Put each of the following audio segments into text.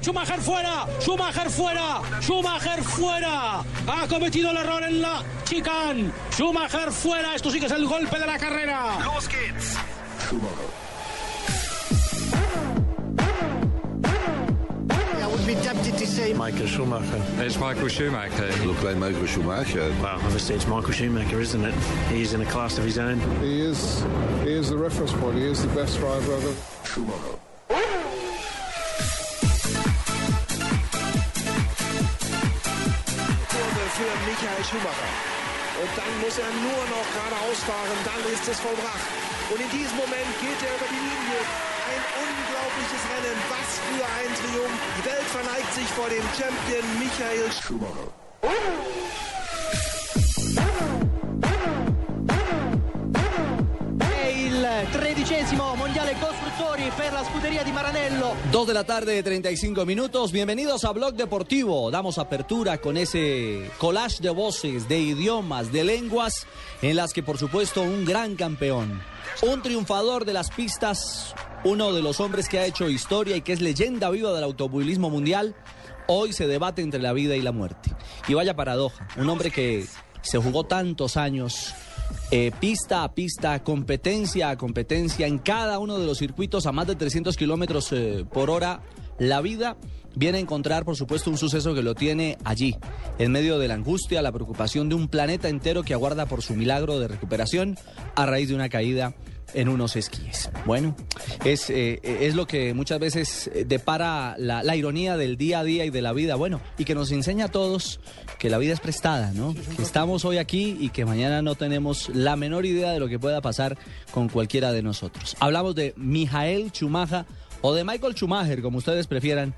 Atención, Schumacher fuera, Schumacher fuera, Schumacher fuera. Ha cometido el error en la chicane. Schumacher fuera, esto sí que es el golpe de la carrera. Los would be tempted to say Michael Schumacher. It's Michael Schumacher. Look like Michael Schumacher. Well, obviously it's Michael Schumacher, isn't it? He's in a class of his own. He is, he is the reference point. He is the best driver ever. Kurve Michael Schumacher. Und dann muss er nur noch geradeaus fahren, dann ist es vollbracht. Und in diesem Moment geht er über die Linie. Ein unglaubliches Rennen, was für ein Triumph. Die Welt verneigt sich vor dem Champion Michael Schumacher. è tredicesimo mondiale costruttori per la scuderia di Maranello. 2 de la tarde de 35 minutos. Bienvenidos a Blog Deportivo. Damos apertura con ese collage de voces, de idiomas, de lenguas, en las que por supuesto un gran campeón, un triunfador de las pistas, uno de los hombres que ha hecho historia y que es leyenda viva del automovilismo mundial, hoy se debate entre la vida y la muerte. Y vaya paradoja, un hombre que se jugó tantos años eh, pista a pista, competencia a competencia, en cada uno de los circuitos a más de 300 kilómetros eh, por hora, la vida. Viene a encontrar, por supuesto, un suceso que lo tiene allí, en medio de la angustia, la preocupación de un planeta entero que aguarda por su milagro de recuperación a raíz de una caída en unos esquíes. Bueno, es, eh, es lo que muchas veces eh, depara la, la ironía del día a día y de la vida, bueno, y que nos enseña a todos que la vida es prestada, ¿no? Que estamos hoy aquí y que mañana no tenemos la menor idea de lo que pueda pasar con cualquiera de nosotros. Hablamos de Mijael Schumacher o de Michael Schumacher, como ustedes prefieran,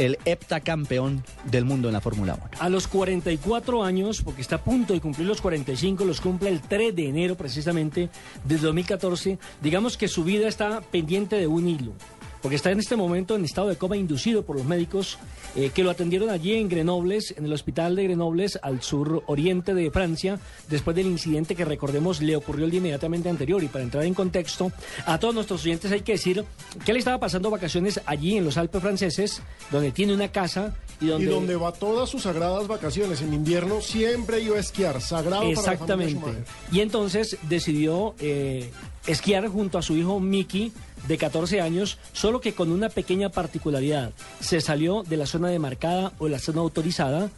el heptacampeón del mundo en la Fórmula 1. A los 44 años, porque está a punto de cumplir los 45, los cumple el 3 de enero precisamente del 2014. Digamos que su vida está pendiente de un hilo, porque está en este momento en estado de coma inducido por los médicos eh, que lo atendieron allí en Grenobles, en el hospital de Grenobles, al sur oriente de Francia, después del incidente que recordemos le ocurrió el día inmediatamente anterior. Y para entrar en contexto, a todos nuestros oyentes hay que decir que él estaba pasando vacaciones allí en los Alpes franceses, donde tiene una casa y donde... Y donde va todas sus sagradas vacaciones. En invierno siempre iba a esquiar, sagrado para la familia Exactamente. Y entonces decidió eh, esquiar junto a su hijo Mickey, de 14 años, solo que con una pequeña particularidad. Se salió de la zona demarcada o la zona autorizada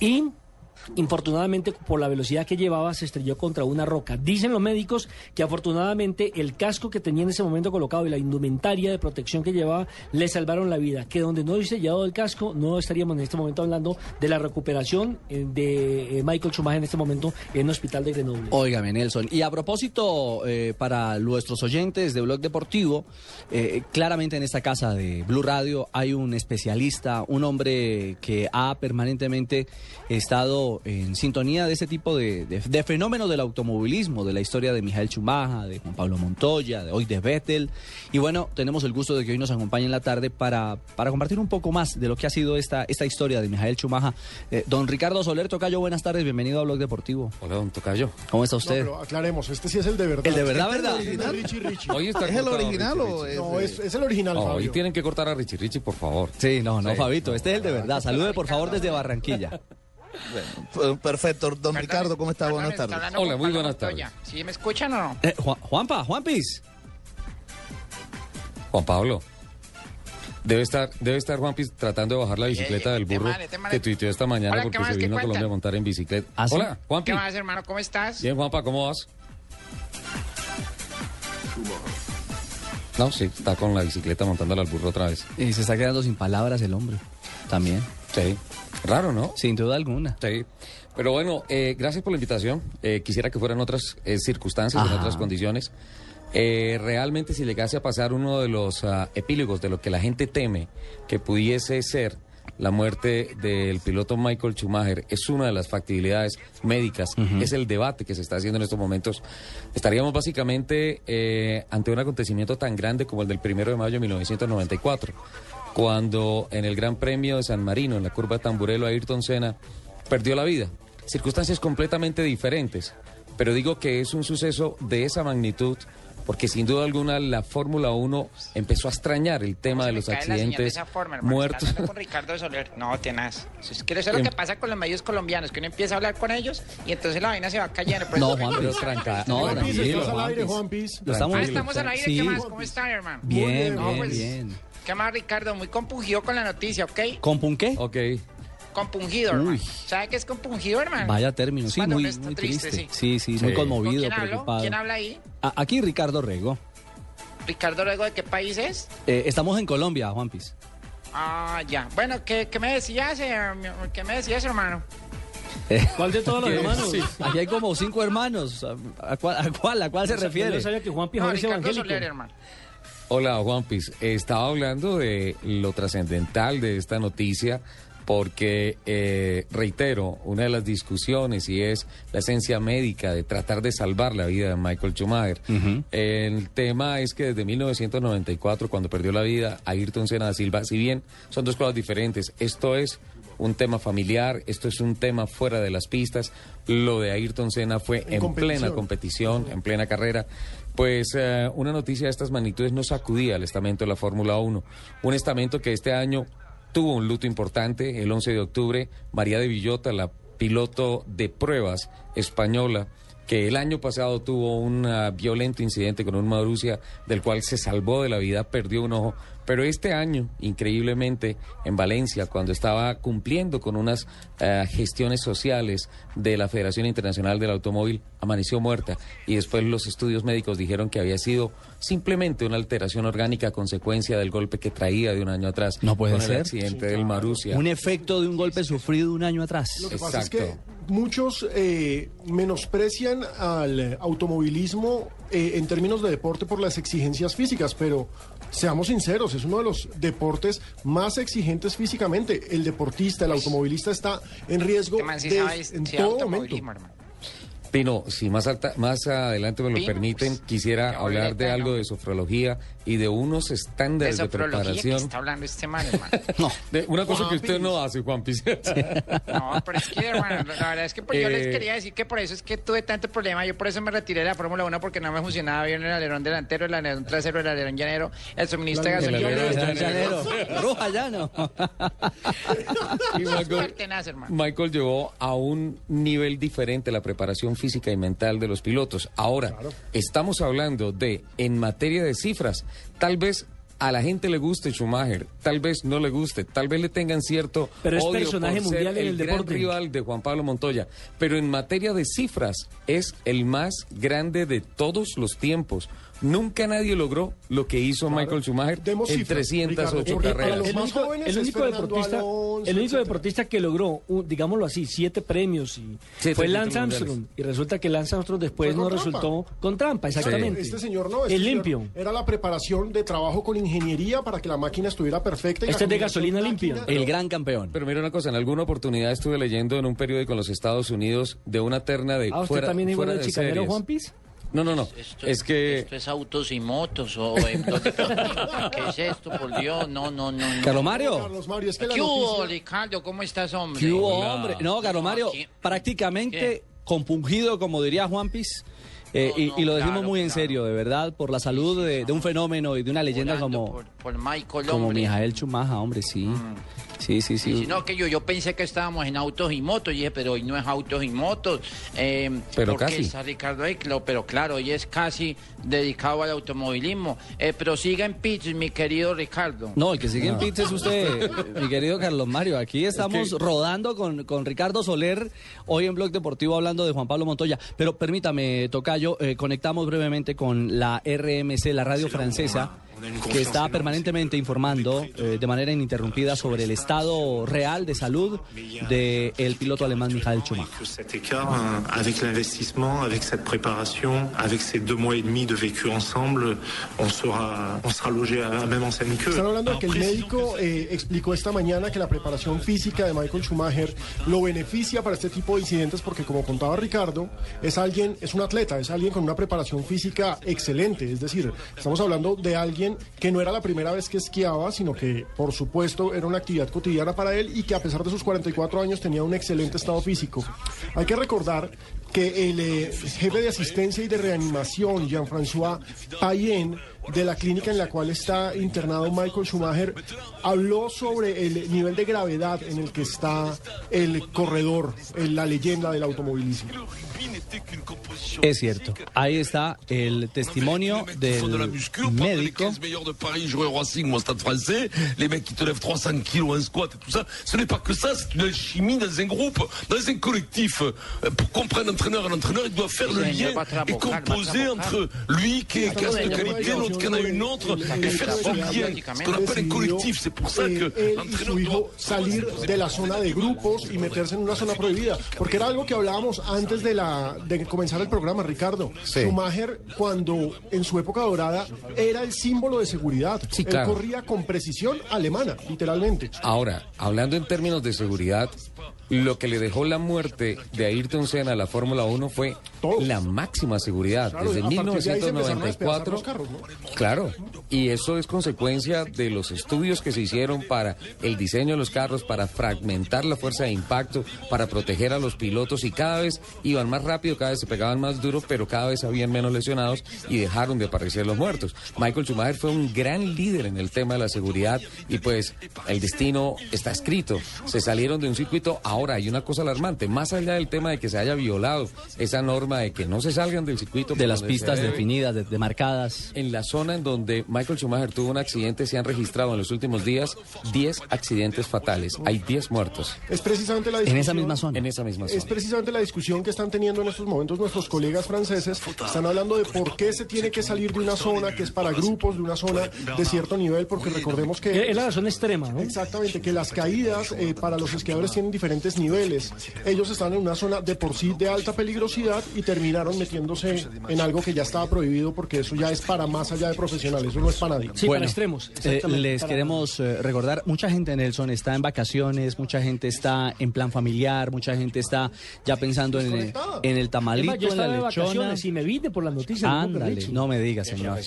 y... Infortunadamente, por la velocidad que llevaba, se estrelló contra una roca. Dicen los médicos que afortunadamente el casco que tenía en ese momento colocado y la indumentaria de protección que llevaba le salvaron la vida. Que donde no hubiese llevado el casco, no estaríamos en este momento hablando de la recuperación eh, de eh, Michael Schumacher en este momento en un hospital de Grenoble. Óigame, Nelson. Y a propósito, eh, para nuestros oyentes de Blog Deportivo, eh, claramente en esta casa de Blue Radio hay un especialista, un hombre que ha permanentemente estado en sintonía de ese tipo de, de, de fenómenos del automovilismo, de la historia de Mijael Chumaja, de Juan Pablo Montoya, de hoy de Vettel. Y bueno, tenemos el gusto de que hoy nos acompañe en la tarde para, para compartir un poco más de lo que ha sido esta, esta historia de Mijael Chumaja. Eh, don Ricardo Soler Tocayo, buenas tardes, bienvenido a Blog Deportivo. Hola, don Tocayo. ¿Cómo está No, usted? pero aclaremos, este sí es el de verdad. El de verdad, Este ¿verdad? Es el de Richie Richie. Hoy está ¿Es el cortado original Richie o Richie. es- No, es, es el original, No, hoy tienen que cortar a Richie Richie, por favor. Sí, no, no, Sí. Fabito, este es el de verdad. Salude por favor desde Barranquilla. Perfecto. Don Ricardo, ¿cómo está? Buenas tardes. Hola, muy buenas tardes. ¿Sí me escuchan o no? Eh, Juan- Juanpa, Juanpis. Juan Pablo. Debe estar, debe estar Juanpis tratando de bajar la bicicleta Eh, del burro este man- que tuiteó esta mañana Hola, ¿qué porque se ¿Qué vino a Colombia a montar en bicicleta. ¿Ah, sí? Hola, Juanpi. ¿Qué más, hermano? ¿Cómo estás? Bien, Juanpa, ¿cómo vas? No, sí, está con la bicicleta montándola al burro otra vez. Y se está quedando sin palabras el hombre. También. Sí. Raro, ¿no? Sin duda alguna. Sí. Pero bueno, eh, gracias por la invitación. Eh, quisiera que fueran otras eh, circunstancias, en otras condiciones. Eh, realmente, si llegase a pasar uno de los ah, epílogos de lo que la gente teme que pudiese ser la muerte del piloto Michael Schumacher es una de las factibilidades médicas, es el debate que se está haciendo en estos momentos, estaríamos básicamente eh, ante un acontecimiento tan grande como el del primero de mayo de 1994, cuando en el Gran Premio de San Marino, en la curva de Tamburelo, Ayrton Senna perdió la vida. Circunstancias completamente diferentes, pero digo que es un suceso de esa magnitud porque sin duda alguna la Fórmula 1 empezó a extrañar el tema de los accidentes de esa forma, hermano. muertos. Con Ricardo Soler. No, tenaz. Es que eso es lo que pasa con los medios colombianos, que uno empieza a hablar con ellos y entonces la vaina se va cayendo. Por No, eso- Juan, pero tranca. No, tranquilo, estás al Juan aire. Juan Piz. Estamos Ah, estamos al aire. Sí. ¿Qué más? ¿Cómo están, hermano? Bien, No, bien, pues, bien. ¿Qué más, Ricardo? Muy compungido con la noticia, ¿ok? ¿Compun qué? Ok. Compungido, hermano. Uy. ¿Sabe qué es compungido, hermano? Vaya término, sí, Cuando muy, uno está muy triste, triste. sí. Sí, sí, muy Sí. ¿Con conmovido, quién hablo? preocupado. ¿Quién habla ahí? A- Aquí Ricardo Rego. Ricardo Rego, ¿de qué país es? Eh, estamos en Colombia, Juan Piz. Ah, ya. Bueno, ¿qué, qué me decías, eh, ¿Qué me decías, hermano? ¿Cuál de todos los hermanos? Aquí hay como cinco hermanos. ¿A, a cuál, a cuál, a cuál se Yo refiere? no sabía que Juan No, Pijo es Ricardo evangélico. Soler, hermano. Hola, Juanpis. Estaba hablando de lo trascendental de esta noticia porque, eh, reitero, una de las discusiones y es la esencia médica de tratar de salvar la vida de Michael Schumacher. El tema es que desde 1994, cuando perdió la vida Ayrton Senna da Silva, si bien son dos cosas diferentes, esto es un tema familiar, esto es un tema fuera de las pistas, lo de Ayrton Senna fue En en, competición. plena competición, en plena carrera. Pues eh, una noticia de estas magnitudes no sacudía el estamento de la Fórmula 1. Un estamento que este año tuvo un luto importante. El 11 de octubre, María de Villota, la piloto de pruebas española, que el año pasado tuvo un ah, violento incidente con un Marussia, del cual se salvó de la vida, perdió un ojo. Pero este año, increíblemente, en Valencia, cuando estaba cumpliendo con unas ah, gestiones sociales de la Federación Internacional del Automóvil, amaneció muerta. Y después los estudios médicos dijeron que había sido simplemente una alteración orgánica a consecuencia del golpe que traía de un año atrás. No puede con ser. el accidente del Marussia. Un efecto de un golpe sufrido un año atrás. Lo que pasa es que Exacto. muchos eh, menosprecian al automovilismo eh, en términos de deporte por las exigencias físicas, pero seamos sinceros, es uno de los deportes más exigentes físicamente. El deportista, el automovilista está en riesgo de- en todo momento. hermano. Pino, si más, alta, más adelante me lo Pino, permiten, pues, quisiera hablar de algo ¿no? de sofrología y de unos De estándares de, sofrología que preparación. está hablando este man, hermano. No. De una cosa que usted no hace, Juan Piz. No, pero es que, hermano, la verdad es que pues, yo les Eh, quería decir que por eso es que tuve tanto problema. Yo por eso me retiré de la Fórmula 1 porque no me funcionaba bien el alerón delantero, el alerón trasero, el alerón llanero, el suministro de La- el gasolina. alerón Llanero. Bruja llano. Y Michael, tenaz, hermano. Michael llevó a un nivel diferente la preparación física y mental de los pilotos. Ahora, estamos hablando de, en materia de cifras, tal vez a la gente le guste Schumacher, tal vez no le guste, tal vez le tengan cierto Pero es odio personaje por ser mundial en el gran deporte. rival de Juan Pablo Montoya, pero en materia de cifras es el más grande de todos los tiempos. Nunca nadie logró lo que hizo Michael Schumacher Demos en cifras, 308 Ricardo, porque para carreras. los el más único, jóvenes el es único Fernando deportista, Alonso, el único deportista que logró, un- digámoslo así, siete premios y fue Lance mundiales. Armstrong. Y resulta que Lance Armstrong después no trampa. resultó con trampa, exactamente. Este señor no, este el señor limpio. Era la preparación de trabajo con ingeniería para que la máquina estuviera perfecta. y Este es de gasolina limpia. máquina- El gran campeón. Pero mira una cosa, en alguna oportunidad estuve leyendo en un periódico en los Estados Unidos de una terna de Ah, ¿usted fuera, también es fuera igual de chicanero. Juan Piz? No, no, no. es que Esto es autos y motos. O, eh, ¿dónde- ¿Qué es esto, por Dios? No, no, no. no. Carlos Mario. Carlos Mario, es que la ¿Qué hubo, noticia... Ricardo? ¿Cómo estás, hombre? ¿Qué hubo, hombre? No, Carlos Mario, prácticamente ¿Qué? compungido, como diría Juan Piz. Eh, No, y, no, y lo decimos claro, muy en claro. serio, de verdad, por la salud de, de un fenómeno y de una leyenda Orando como, Por, por Michael, como. Mijael Chumaja, hombre, sí. Sí, sí, sí. Si no, que yo, yo pensé que estábamos en autos y motos, y dije, pero hoy no es autos y motos. Eh, Pero porque casi. está Ricardo ahí, pero claro, hoy es casi dedicado al automovilismo. Eh, pero siga en pitch, mi querido Ricardo. No, el que sigue en pits es usted, mi querido Carlos Mario. Aquí estamos rodando con, con Ricardo Soler, hoy en Blog Deportivo hablando de Juan Pablo Montoya. Pero permítame, Tocayo, eh, conectamos brevemente con la RMC, la radio francesa, que está permanentemente informando eh, de manera ininterrumpida sobre el estado real de salud del piloto alemán Michael Schumacher. hein, avec l'investissement, avec cette préparation, avec ces deux mois et demi de vécu ensemble, on sera, on sera logé à la même enseigne qu'eux. Están hablando de que el médico eh, explicó esta mañana que la preparación física de Michael Schumacher lo beneficia para este tipo de incidentes porque como contaba Ricardo, es alguien, es un atleta, es alguien con una preparación física excelente. Es decir, estamos hablando de alguien que no era la primera vez que esquiaba, sino que por supuesto era una actividad cotidiana para él y que a pesar de sus 44 años tenía un excelente estado físico. Hay que recordar que el eh, jefe de asistencia y de reanimación, Jean-François Payen, de la clínica en la cual está internado Michael Schumacher, habló sobre el nivel de gravedad en el que está el corredor, la leyenda del automovilismo. Es cierto. Ahí está el testimonio del médico. 15 meilleurs de Paris au Racing ou au Stade français, les mecs qui te lèvent 300 kilos en squat et tout ça, ce n'est pas que ça, c'est une alchimie dans un groupe, dans un collectif. Euh, Pour comprendre un entraîneur, un entraîneur, il doit faire le lien et composer entre lui qui, qui a cette qualité, l'autre qui en a une autre, et faire ce lien, ce qu'on appelle un collectif. C'est pour ça que él y su hijo salir de la zona de grupos y meterse en una zona prohibida. Porque era algo que hablábamos antes de, la, de comenzar el programa, Ricardo. Sí. Schumacher, cuando en su época dorada, era el símbolo de seguridad. Sí, Él claro. corría con precisión alemana, literalmente. Ahora, hablando en términos de seguridad, lo que le dejó la muerte de Ayrton Senna a la Fórmula 1 fue la máxima seguridad. Claro, Desde a partir de ahí se empezaron a despedazar 1994. los carros, ¿no? Claro, y eso es consecuencia de los estudios que se hicieron para el diseño de los carros, para fragmentar la fuerza de impacto, para proteger a los pilotos y cada vez iban más rápido, cada vez se pegaban más duro, pero cada vez habían menos lesionados y dejaron de aparecer los muertos. Michael Schumacher fue un gran líder en el tema de la seguridad y pues el destino está escrito. Se salieron de un circuito, ahora hay una cosa alarmante, más allá del tema de que se haya violado esa norma de que no se salgan del circuito. De las pistas debe. definidas, de- demarcadas. En la zona en donde Michael Schumacher tuvo un accidente se han registrado en los últimos días 10 accidentes fatales. Hay 10 muertos. Es precisamente la discusión. zona. En esa misma Es zona. precisamente la discusión que están teniendo en estos momentos nuestros colegas franceses. Están hablando de por qué se tiene que salir de una zona que es para grupos, de una zona de cierto nivel, porque recordemos que... Es la zona extrema, ¿no? Exactamente, que las caídas eh, para los esquiadores tienen diferentes niveles. Ellos están en una zona de por sí de alta peligrosidad y terminaron metiéndose en algo que ya estaba prohibido porque eso ya es para más allá de profesionales, eso no es para nadie. Bueno, eh, les queremos eh, recordar, mucha gente, Nelson, está en vacaciones, mucha gente está en plan familiar, mucha gente está ya pensando en, el- en el tamalito, Además, yo en la de lechona. vacaciones y me vine por las noticias. Ándale, no me diga, señor.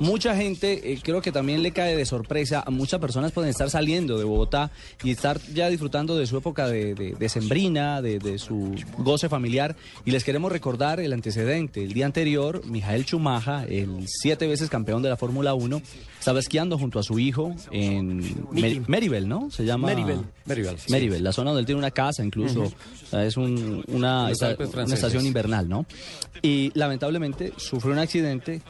Mucha gente, eh, creo que también le cae de sorpresa. A muchas personas pueden estar saliendo de Bogotá y estar ya disfrutando de su época de, de, de sembrina, de, de su goce familiar. Y les queremos recordar el antecedente. El día anterior, Mijael Chumaja, el siete veces campeón de la Fórmula 1, estaba esquiando junto a su hijo en Mer- Meribel, ¿no? Se llama Meribel. Meribel, sí. Meribel, la zona donde él tiene una casa, incluso. O sea, es un- una, esta- una estación invernal, ¿no? Y lamentablemente sufrió un accidente,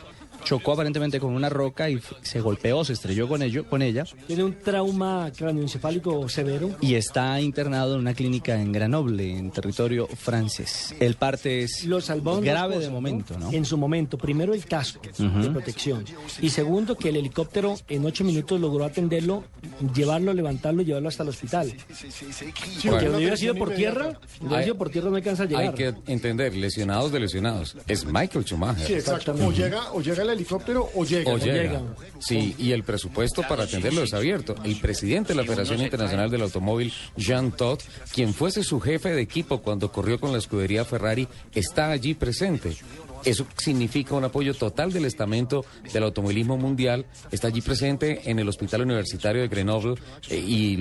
chocó aparentemente con una roca y se golpeó, se estrelló con ello, con ella Tiene un trauma cráneoencefálico severo. y está internado en una clínica en Grenoble, en territorio francés. El parte es Lo dos grave de momento, ¿no? En su momento, primero el casco de protección y segundo que el helicóptero en ocho minutos logró atenderlo, llevarlo, levantarlo y llevarlo hasta el hospital. Porque Bueno. no hubiera sido por tierra, si hubiera Hay- sido por tierra no alcanza a llegar. Hay que entender, lesionados de lesionados. Es Michael Schumacher. Sí, exacto. O llega, o llega el helicóptero o llega. O. Sí, y el presupuesto para atenderlo es abierto. El presidente de la Federación Internacional del Automóvil, Jean Todt, quien fuese su jefe de equipo cuando corrió con la escudería Ferrari, está allí presente. Eso significa un apoyo total del estamento del automovilismo mundial. Está allí presente en el Hospital Universitario de Grenoble eh, y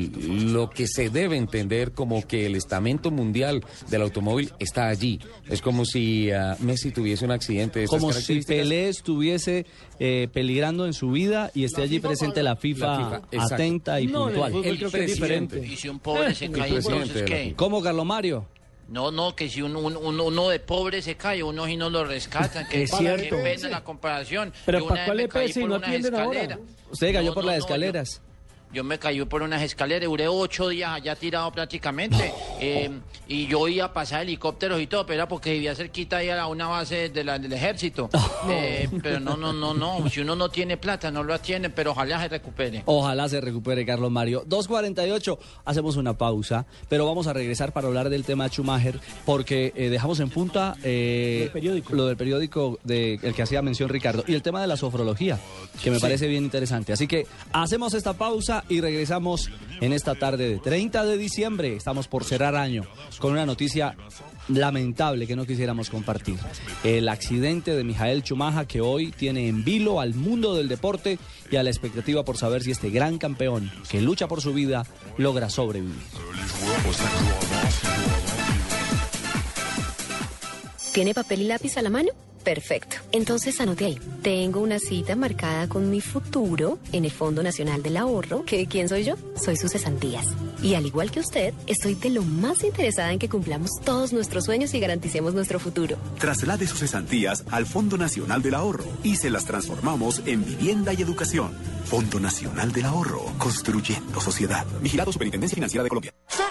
lo que se debe entender como que el estamento mundial del automóvil está allí. Es como si ah, Messi tuviese un accidente de Como si. Pelé estuviese eh, peligrando en su vida y esté allí presente la FIFA, La FIFA, exacto. atenta y No, el puntual. fútbol creo que es diferente. Y si un pobre se El. FIFA. ¿Cómo, Carlos Mario? No, no, que si uno, uno, uno- uno de pobre se cae, uno y no lo rescatan, que Es qué cierto. pena la comparación. Pero ¿para una cuál EPS y por no unas atienden ahora? escaleras. Usted cayó No, por no, las no, escaleras. yo me caí por unas escaleras, duré ocho días allá tirado prácticamente. eh, y yo iba a pasar helicópteros y todo, pero era porque vivía cerquita ahí a una base de la- del ejército. Eh, pero no, no, no, no. Si uno no tiene plata, no lo tiene, pero ojalá se recupere. Ojalá se recupere Carlos Mario. 2.48, hacemos una pausa, pero vamos a regresar para hablar del tema Schumacher, porque eh, dejamos en punta eh, lo del periódico de, el que hacía mención Ricardo y el tema de la sofrología, que me Sí. parece bien interesante. Así que hacemos esta pausa y regresamos en esta tarde de 30 de diciembre. Estamos por cerrar año con una noticia lamentable que no quisiéramos compartir. El accidente de Mijael Chumaja que hoy tiene en vilo al mundo del deporte y a la expectativa por saber si este gran campeón que lucha por su vida logra sobrevivir. ¿Tiene papel y lápiz a la mano? Perfecto. Entonces anote ahí. Tengo una cita marcada con mi futuro en el Fondo Nacional del Ahorro. ¿Que quién soy yo? Soy sus cesantías. Y al igual que usted, estoy de lo más interesada en que cumplamos todos nuestros sueños y garanticemos nuestro futuro. Traslade sus cesantías al Fondo Nacional del Ahorro y se las transformamos en vivienda y educación. Fondo Nacional del Ahorro, construyendo sociedad. Vigilado Superintendencia Financiera de Colombia. Se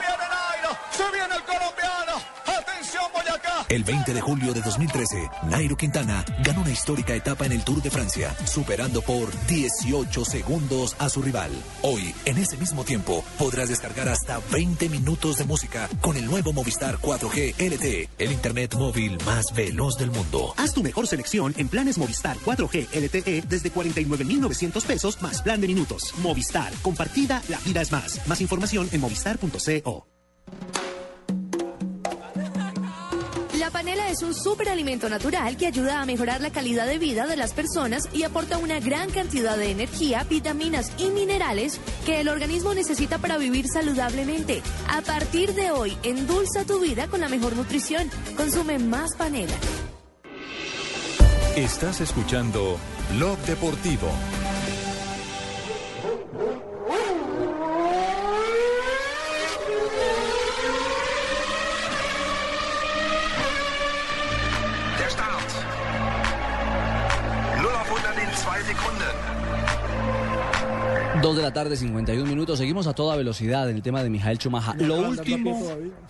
El 20 de julio de 2013, Nairo Quintana ganó una histórica etapa en el Tour de Francia, superando por 18 segundos a su rival. Hoy, en ese mismo tiempo, podrás descargar hasta 20 minutos de música con el nuevo Movistar 4G LTE, el internet móvil más veloz del mundo. Haz tu mejor selección en planes Movistar 4G LTE desde 49,900 pesos más plan de minutos. Movistar, compartida, la vida es más. Más información en movistar.co. La panela es un superalimento natural que ayuda a mejorar la calidad de vida de las personas y aporta una gran cantidad de energía, vitaminas y minerales que el organismo necesita para vivir saludablemente. A partir de hoy, endulza tu vida con la mejor nutrición. Consume más panela. Estás escuchando Blog Deportivo. 2 de la tarde, 51 minutos. Seguimos a toda velocidad en el tema de Mijael Chumaja. Lo último,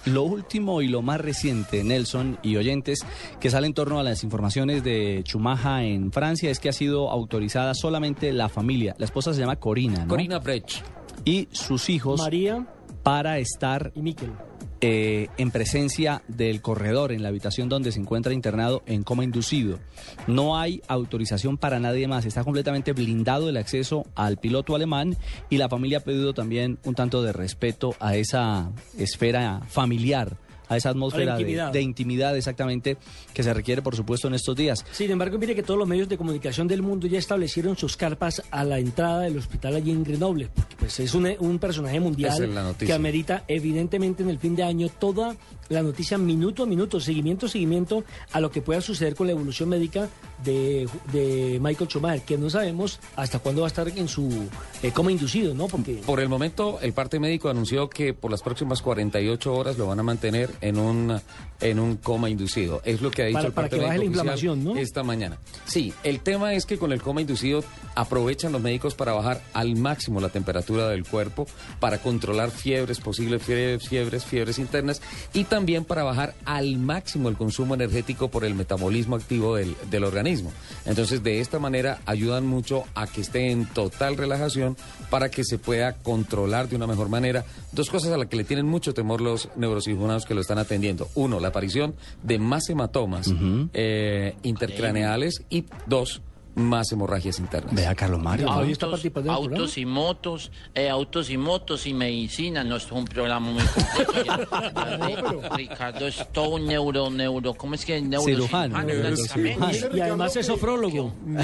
lo último y lo más reciente, Nelson y oyentes, que sale en torno a las informaciones de Chumaja en Francia es que ha sido autorizada solamente la familia. La esposa se llama Corina, ¿no? Corina Brecht. Y sus hijos. María. Para estar. Y Miquel. Eh, en presencia del corredor en la habitación donde se encuentra internado en coma inducido. No hay autorización para nadie más. Está completamente blindado el acceso al piloto alemán y la familia ha pedido también un tanto de respeto a esa esfera familiar. A esa atmósfera de- intimidad. de intimidad exactamente que se requiere, por supuesto, en estos días. Sin embargo, mire que todos los medios de comunicación del mundo ya establecieron sus carpas a la entrada del hospital allí en Grenoble, porque pues es un, un personaje mundial es la noticia. que amerita evidentemente en el fin de año toda la noticia minuto a minuto, seguimiento a seguimiento a lo que pueda suceder con la evolución médica de, de Michael Schumacher, que no sabemos hasta cuándo va a estar en su eh, coma inducido, ¿no? Porque Por el momento, el parte médico anunció que por las próximas 48 horas lo van a mantener en un, en un coma inducido. Es lo que ha dicho Para- el para que baje la inflamación, ¿no? esta mañana. Sí, el tema es que con el coma inducido aprovechan los médicos para bajar al máximo la temperatura del cuerpo, para controlar fiebres, posibles fiebres, fiebres, fiebres internas y también para bajar al máximo el consumo energético por el metabolismo activo del, del organismo. Entonces, de esta manera ayudan mucho a que esté en total relajación para que se pueda controlar de una mejor manera. Dos cosas a las que le tienen mucho temor los neurocirujanos que lo están atendiendo. Uno, la aparición de más hematomas eh, intercraneales y dos, más hemorragias internas. Vea, Carlos Mario. Autos, autos y motos, eh, autos y motos y medicina. No, esto es un programa muy completo. Ya- ya de- Ricardo es todo un neuro, neuro, ¿cómo es que? Cirujano. prácticamente. Y además es sofrólogo. No,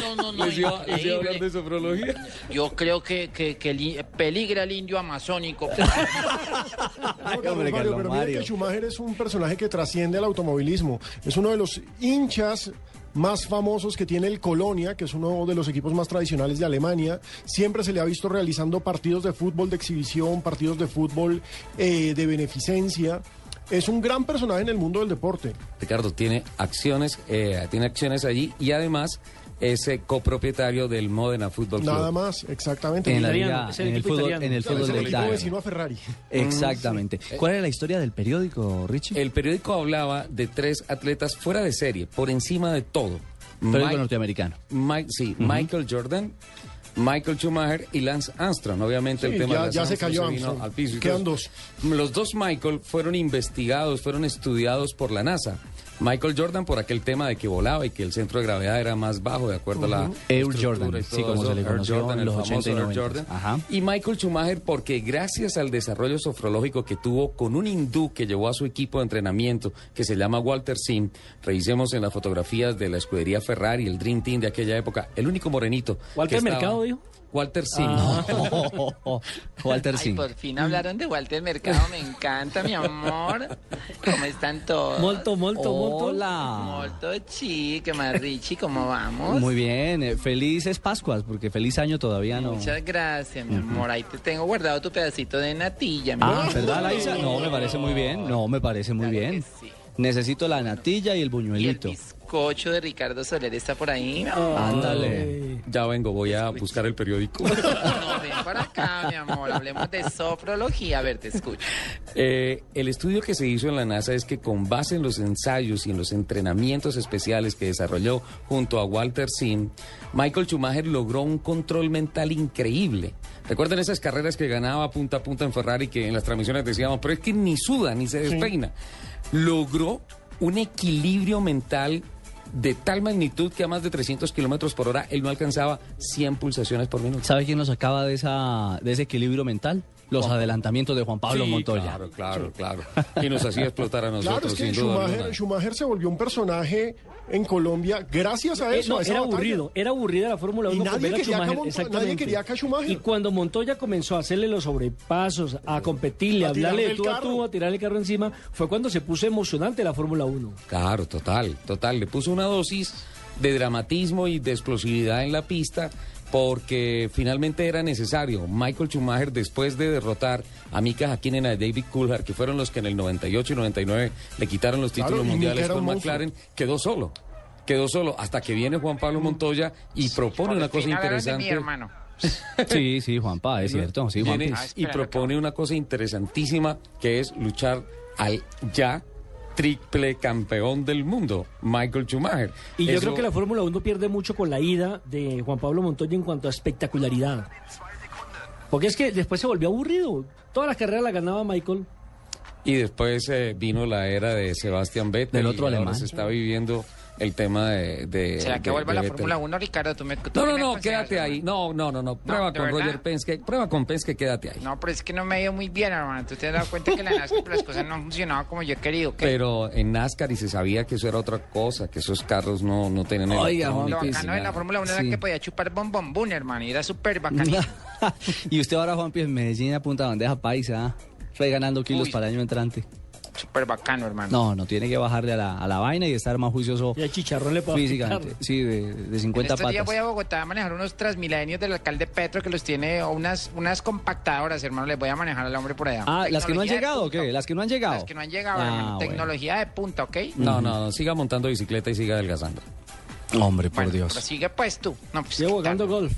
no, no, no. ¿Les iba- les iba a hablar de sofrología? Yo creo que, que, que li- peligra el indio amazónico. No, Carlos Mario, pero mira que Schumacher es un personaje que trasciende al automovilismo. Es uno de los hinchas más famosos que tiene el Colonia, que es uno de los equipos más tradicionales de Alemania. Siempre se le ha visto realizando partidos de fútbol de exhibición, partidos de fútbol eh, de beneficencia. Es un gran personaje en el mundo del deporte. Ricardo tiene acciones, eh, tiene acciones allí y además es copropietario del Modena Fútbol Club. Nada más, exactamente. En la liga, en el fútbol, italiano. en el fútbol es el de equipo Italia. vecino a Ferrari. Exactamente. ¿Cuál era la historia del periódico, Richie? El periódico hablaba de tres atletas fuera de serie, por encima de todo. Periódico Mike- norteamericano. Mike- sí. Michael Jordan, Michael Schumacher y Lance Armstrong. Obviamente Sí, el tema ya- de Lance ya se cayó vino Armstrong. al piso Quedan todo. Los dos Michael fueron investigados, fueron estudiados por la NASA. Michael Jordan por aquel tema de que volaba y que el centro de gravedad era más bajo de acuerdo a la. Air Jordan, y sí, todo como eso. se le Air conoció Jordan, en los famoso 80 y Air 90. Jordan. Ajá. Y Michael Schumacher porque gracias al desarrollo sofrológico que tuvo con un hindú que llevó a su equipo de entrenamiento que se llama Walter Sim, revisemos en las fotografías de la escudería Ferrari, el Dream Team de aquella época, el único morenito. ¿Walter que estaba- Mercado, dijo? Walter Sim. Ah. Walter Ay, Sim. por fin hablaron de Walter Mercado, me encanta, mi amor. ¿Cómo están todos? Molto, molto, molto. Hola. Molto, chi, ¿qué más, Richie? ¿Cómo vamos? Muy bien, eh, felices Pascuas, porque feliz año todavía no. Muchas gracias, mi amor. Ahí te tengo guardado tu pedacito de natilla, mi Ah, amor. ¿verdad, Laisa? No, me parece muy bien. No, me parece muy bien. Necesito la natilla y el buñuelito. Cocho de Ricardo Soler está por ahí. Ándale. Ya vengo, voy a buscar el periódico. No, ven para acá, mi amor. Hablemos de sofrología. A ver, te escucho. Eh, el estudio que se hizo en la NASA es que con base en los ensayos y en los entrenamientos especiales que desarrolló junto a Walter Sim, Michael Schumacher logró un control mental increíble. Recuerden esas carreras que ganaba punta a punta en Ferrari que en las transmisiones decíamos, pero es que ni suda ni se despeina. Logró un equilibrio mental de tal magnitud que a más de 300 kilómetros por hora él no alcanzaba 100 pulsaciones por minuto. ¿Sabe quién nos sacaba de, esa, de ese equilibrio mental? Los adelantamientos de Juan Pablo Sí, Montoya. Claro, claro, claro. Y nos hacía explotar a Claro, nosotros, es que sin duda Schumacher, se volvió un personaje en Colombia gracias a Eh, eso. no, a esa era batalla. aburrido, era aburrida la Fórmula Y 1 nadie con ver a quería Schumacher, nadie quería. Y cuando Montoya comenzó a hacerle los sobrepasos, a competirle, a A hablarle de tú a tú, a tirarle el carro encima, fue cuando se puso emocionante la Fórmula 1. Claro, total, total. Le puso una dosis de dramatismo y de explosividad en la pista porque finalmente era necesario. Michael Schumacher, después de derrotar a Mika Hakkinen y a David Coulthard, que fueron los que en el 98 y 99 le quitaron los títulos mundiales con. McLaren, quedó solo. Quedó solo hasta que viene Juan Pablo Montoya y propone una cosa de mi interesante. hermano. Sí, sí, Juanpa, es cierto. Sí, Viene Juanpa. y propone una cosa interesantísima que es luchar al ya triple campeón del mundo, Michael Schumacher. Y yo creo que la Fórmula 1 pierde mucho con la ida de Juan Pablo Montoya en cuanto a espectacularidad. Porque es que después se volvió aburrido. Todas las carreras las ganaba Michael. Y después eh, vino la era de Sebastián Vettel. Del otro y ahora alemán. se está viviendo el tema de. de- ¿Será que de- vuelva de la. Fórmula 1, Ricardo? ¿Tú me, tú No, no, no, quédate ahí. No, no, no, no. Prueba ¿de con verdad? Roger Penske. Prueba con Penske, quédate ahí. No, pero es que no me ha ido muy bien, hermano. Tú te has dado cuenta que la NASCAR las cosas no han funcionado como yo he querido. ¿qué? Pero en NASCAR y se sabía que eso era otra cosa, que esos carros no, no tenían Oiga, Lo electrónica y bacano de la. Fórmula 1 era que podía chupar bombón boom, hermano. Y era súper bacano. y usted ahora, Juanpi, en Medellín a punta bandeja paisa. ¿ah? Fue ganando kilos Uy. para el año entrante. Súper bacano, hermano. No, no, tiene que bajarle a la, a la vaina y estar más juicioso Y el chicharrón le puede físicamente. Sí, de, de 50 Estos días patas. voy a Bogotá a manejar unos transmilenios del alcalde Petro que los tiene, o unas, unas compactadoras, hermano. Les voy a manejar al hombre por allá. Ah, ¿las que no han llegado o qué? ¿Las que no han llegado? Las que no han llegado, Ah, hermano. bueno. Tecnología de punta, ¿ok? No, no, no, siga montando bicicleta y siga adelgazando. Hombre, por Dios. Prosigue pues tú. No, pues, Llevo jugando golf.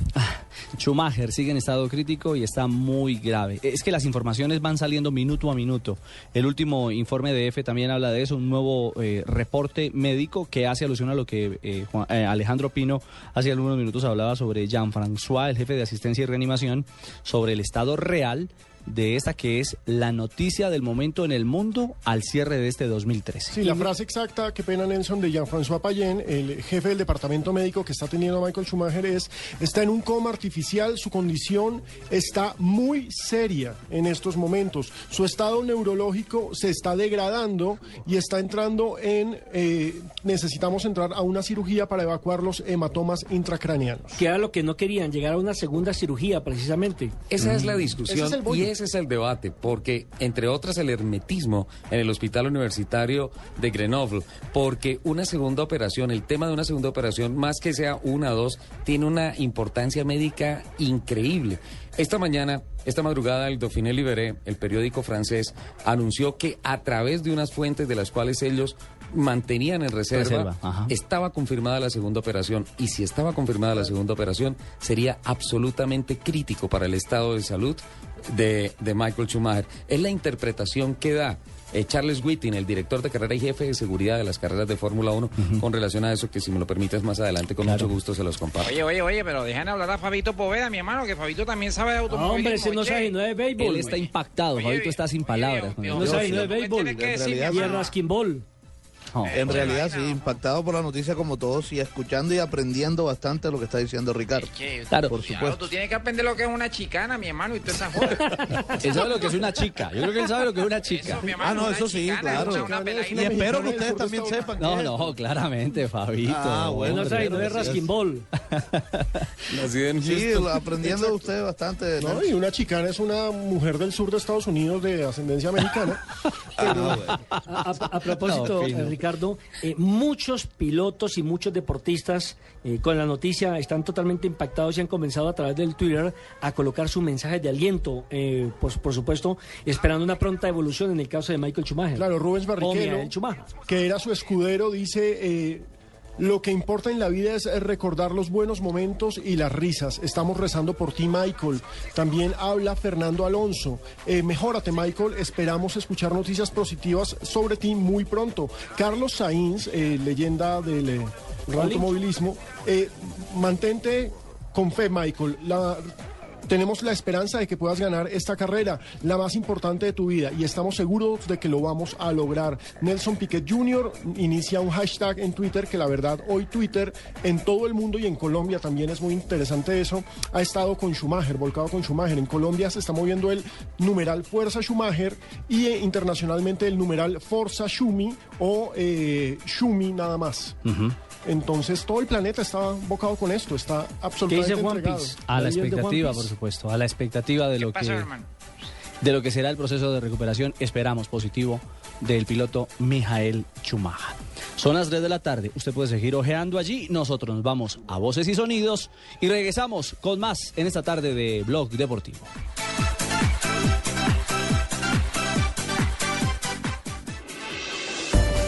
Schumacher sigue en estado crítico y está muy grave. Es que las informaciones van saliendo minuto a minuto. El último informe de EFE también habla de eso, un nuevo eh, reporte médico que hace alusión a lo que eh, Juan- eh, Alejandro Pino hace algunos minutos hablaba sobre Jean-François, el jefe de asistencia y reanimación, sobre el estado real de esta que es la noticia del momento en el mundo al cierre de este 2013. Sí, la frase exacta, qué pena Nelson, de Jean-François Payen, el jefe del departamento médico que está teniendo a Michael Schumacher, es, está en un coma artificial, su condición está muy seria en estos momentos. Su estado neurológico se está degradando y está entrando en, eh, necesitamos entrar a una cirugía para evacuar los hematomas intracraneanos. Que era lo que no querían, llegar a una segunda cirugía precisamente. Esa es la Ese discusión es el bollo. Ese es el debate, porque entre otras el hermetismo en el Hospital Universitario de Grenoble, porque una segunda operación, el tema de una segunda operación, más que sea una o dos, tiene una importancia médica increíble. Esta mañana, esta madrugada, el Dauphiné Libéré, el periódico francés, anunció que a través de unas fuentes de las cuales ellos mantenían en reserva, estaba confirmada la segunda operación y si estaba confirmada la segunda operación sería absolutamente crítico para el estado de salud de, de Michael Schumacher. Es la interpretación que da eh, Charles Whiting, el director de carrera y jefe de seguridad de las carreras de Fórmula 1, con relación a eso que si me lo permites más adelante con mucho gusto se los comparto. Oye, oye, oye, pero dejan hablar a Fabito Poveda, mi hermano, que Fabito también sabe de automovilismo. Hombre, ese no sabe no de béisbol. Él está impactado, Fabito está sin palabras. No sabe no de béisbol. tiene que decir, Y el. Rasquimbol. En realidad, sí, impactado por la noticia como todos y escuchando y aprendiendo bastante lo que está diciendo Ricardo. Che, Claro, por Claro, supuesto. tú tienes que aprender lo que es una chicana, mi hermano, y toda esa joda. Él sabe lo que es una chica. Yo creo que él sabe lo que es una chica. mi hermano, Ah, no, eso sí, chicana, claro. una- una peladita. Y espero que ustedes también sepan. No, es. no, claramente, Fabito. Ah, bueno, No sabe no gracias. rasquimbol. Sí, aprendiendo de usted bastante. ¿no? Y una chicana es una mujer del sur de Estados Unidos de ascendencia mexicana. A, a- a propósito, No. Ricardo, eh, muchos pilotos y muchos deportistas eh, con la noticia están totalmente impactados y han comenzado a través del Twitter a colocar su mensaje de aliento, eh, pues, por supuesto, esperando una pronta evolución en el caso de Michael Schumacher. Claro, Rubens Barrichello, Schumacher. que era su escudero, dice, lo que importa en la vida es eh, recordar los buenos momentos y las risas. Estamos rezando por ti, Michael. También habla Fernando Alonso. Eh, mejórate, Michael. Esperamos escuchar noticias positivas sobre ti muy pronto. Carlos Sainz, eh, leyenda del eh, automovilismo, mantente con fe, Michael. La- tenemos la esperanza de que puedas ganar esta carrera, la más importante de tu vida, y estamos seguros de que lo vamos a lograr. Nelson Piquet Jr. inicia un hashtag en Twitter que la verdad hoy Twitter en todo el mundo y en Colombia también es muy interesante eso. Ha estado con Schumacher, volcado con Schumacher. En Colombia se está moviendo el numeral Fuerza Schumacher y eh, internacionalmente el numeral Forza Schumi o eh, Schumi nada más. Entonces todo el planeta está bocado con esto, está ¿Qué absolutamente dice One entregado. Piece? A la expectativa, por supuesto, a la expectativa de lo ¿Qué pasa, que hermano? de lo que será el proceso de recuperación, esperamos positivo del piloto Mijael Schumacher. Son las 3 de la tarde, usted puede seguir ojeando allí, nosotros nos vamos a Voces y Sonidos y regresamos con más en esta tarde de Blog Deportivo.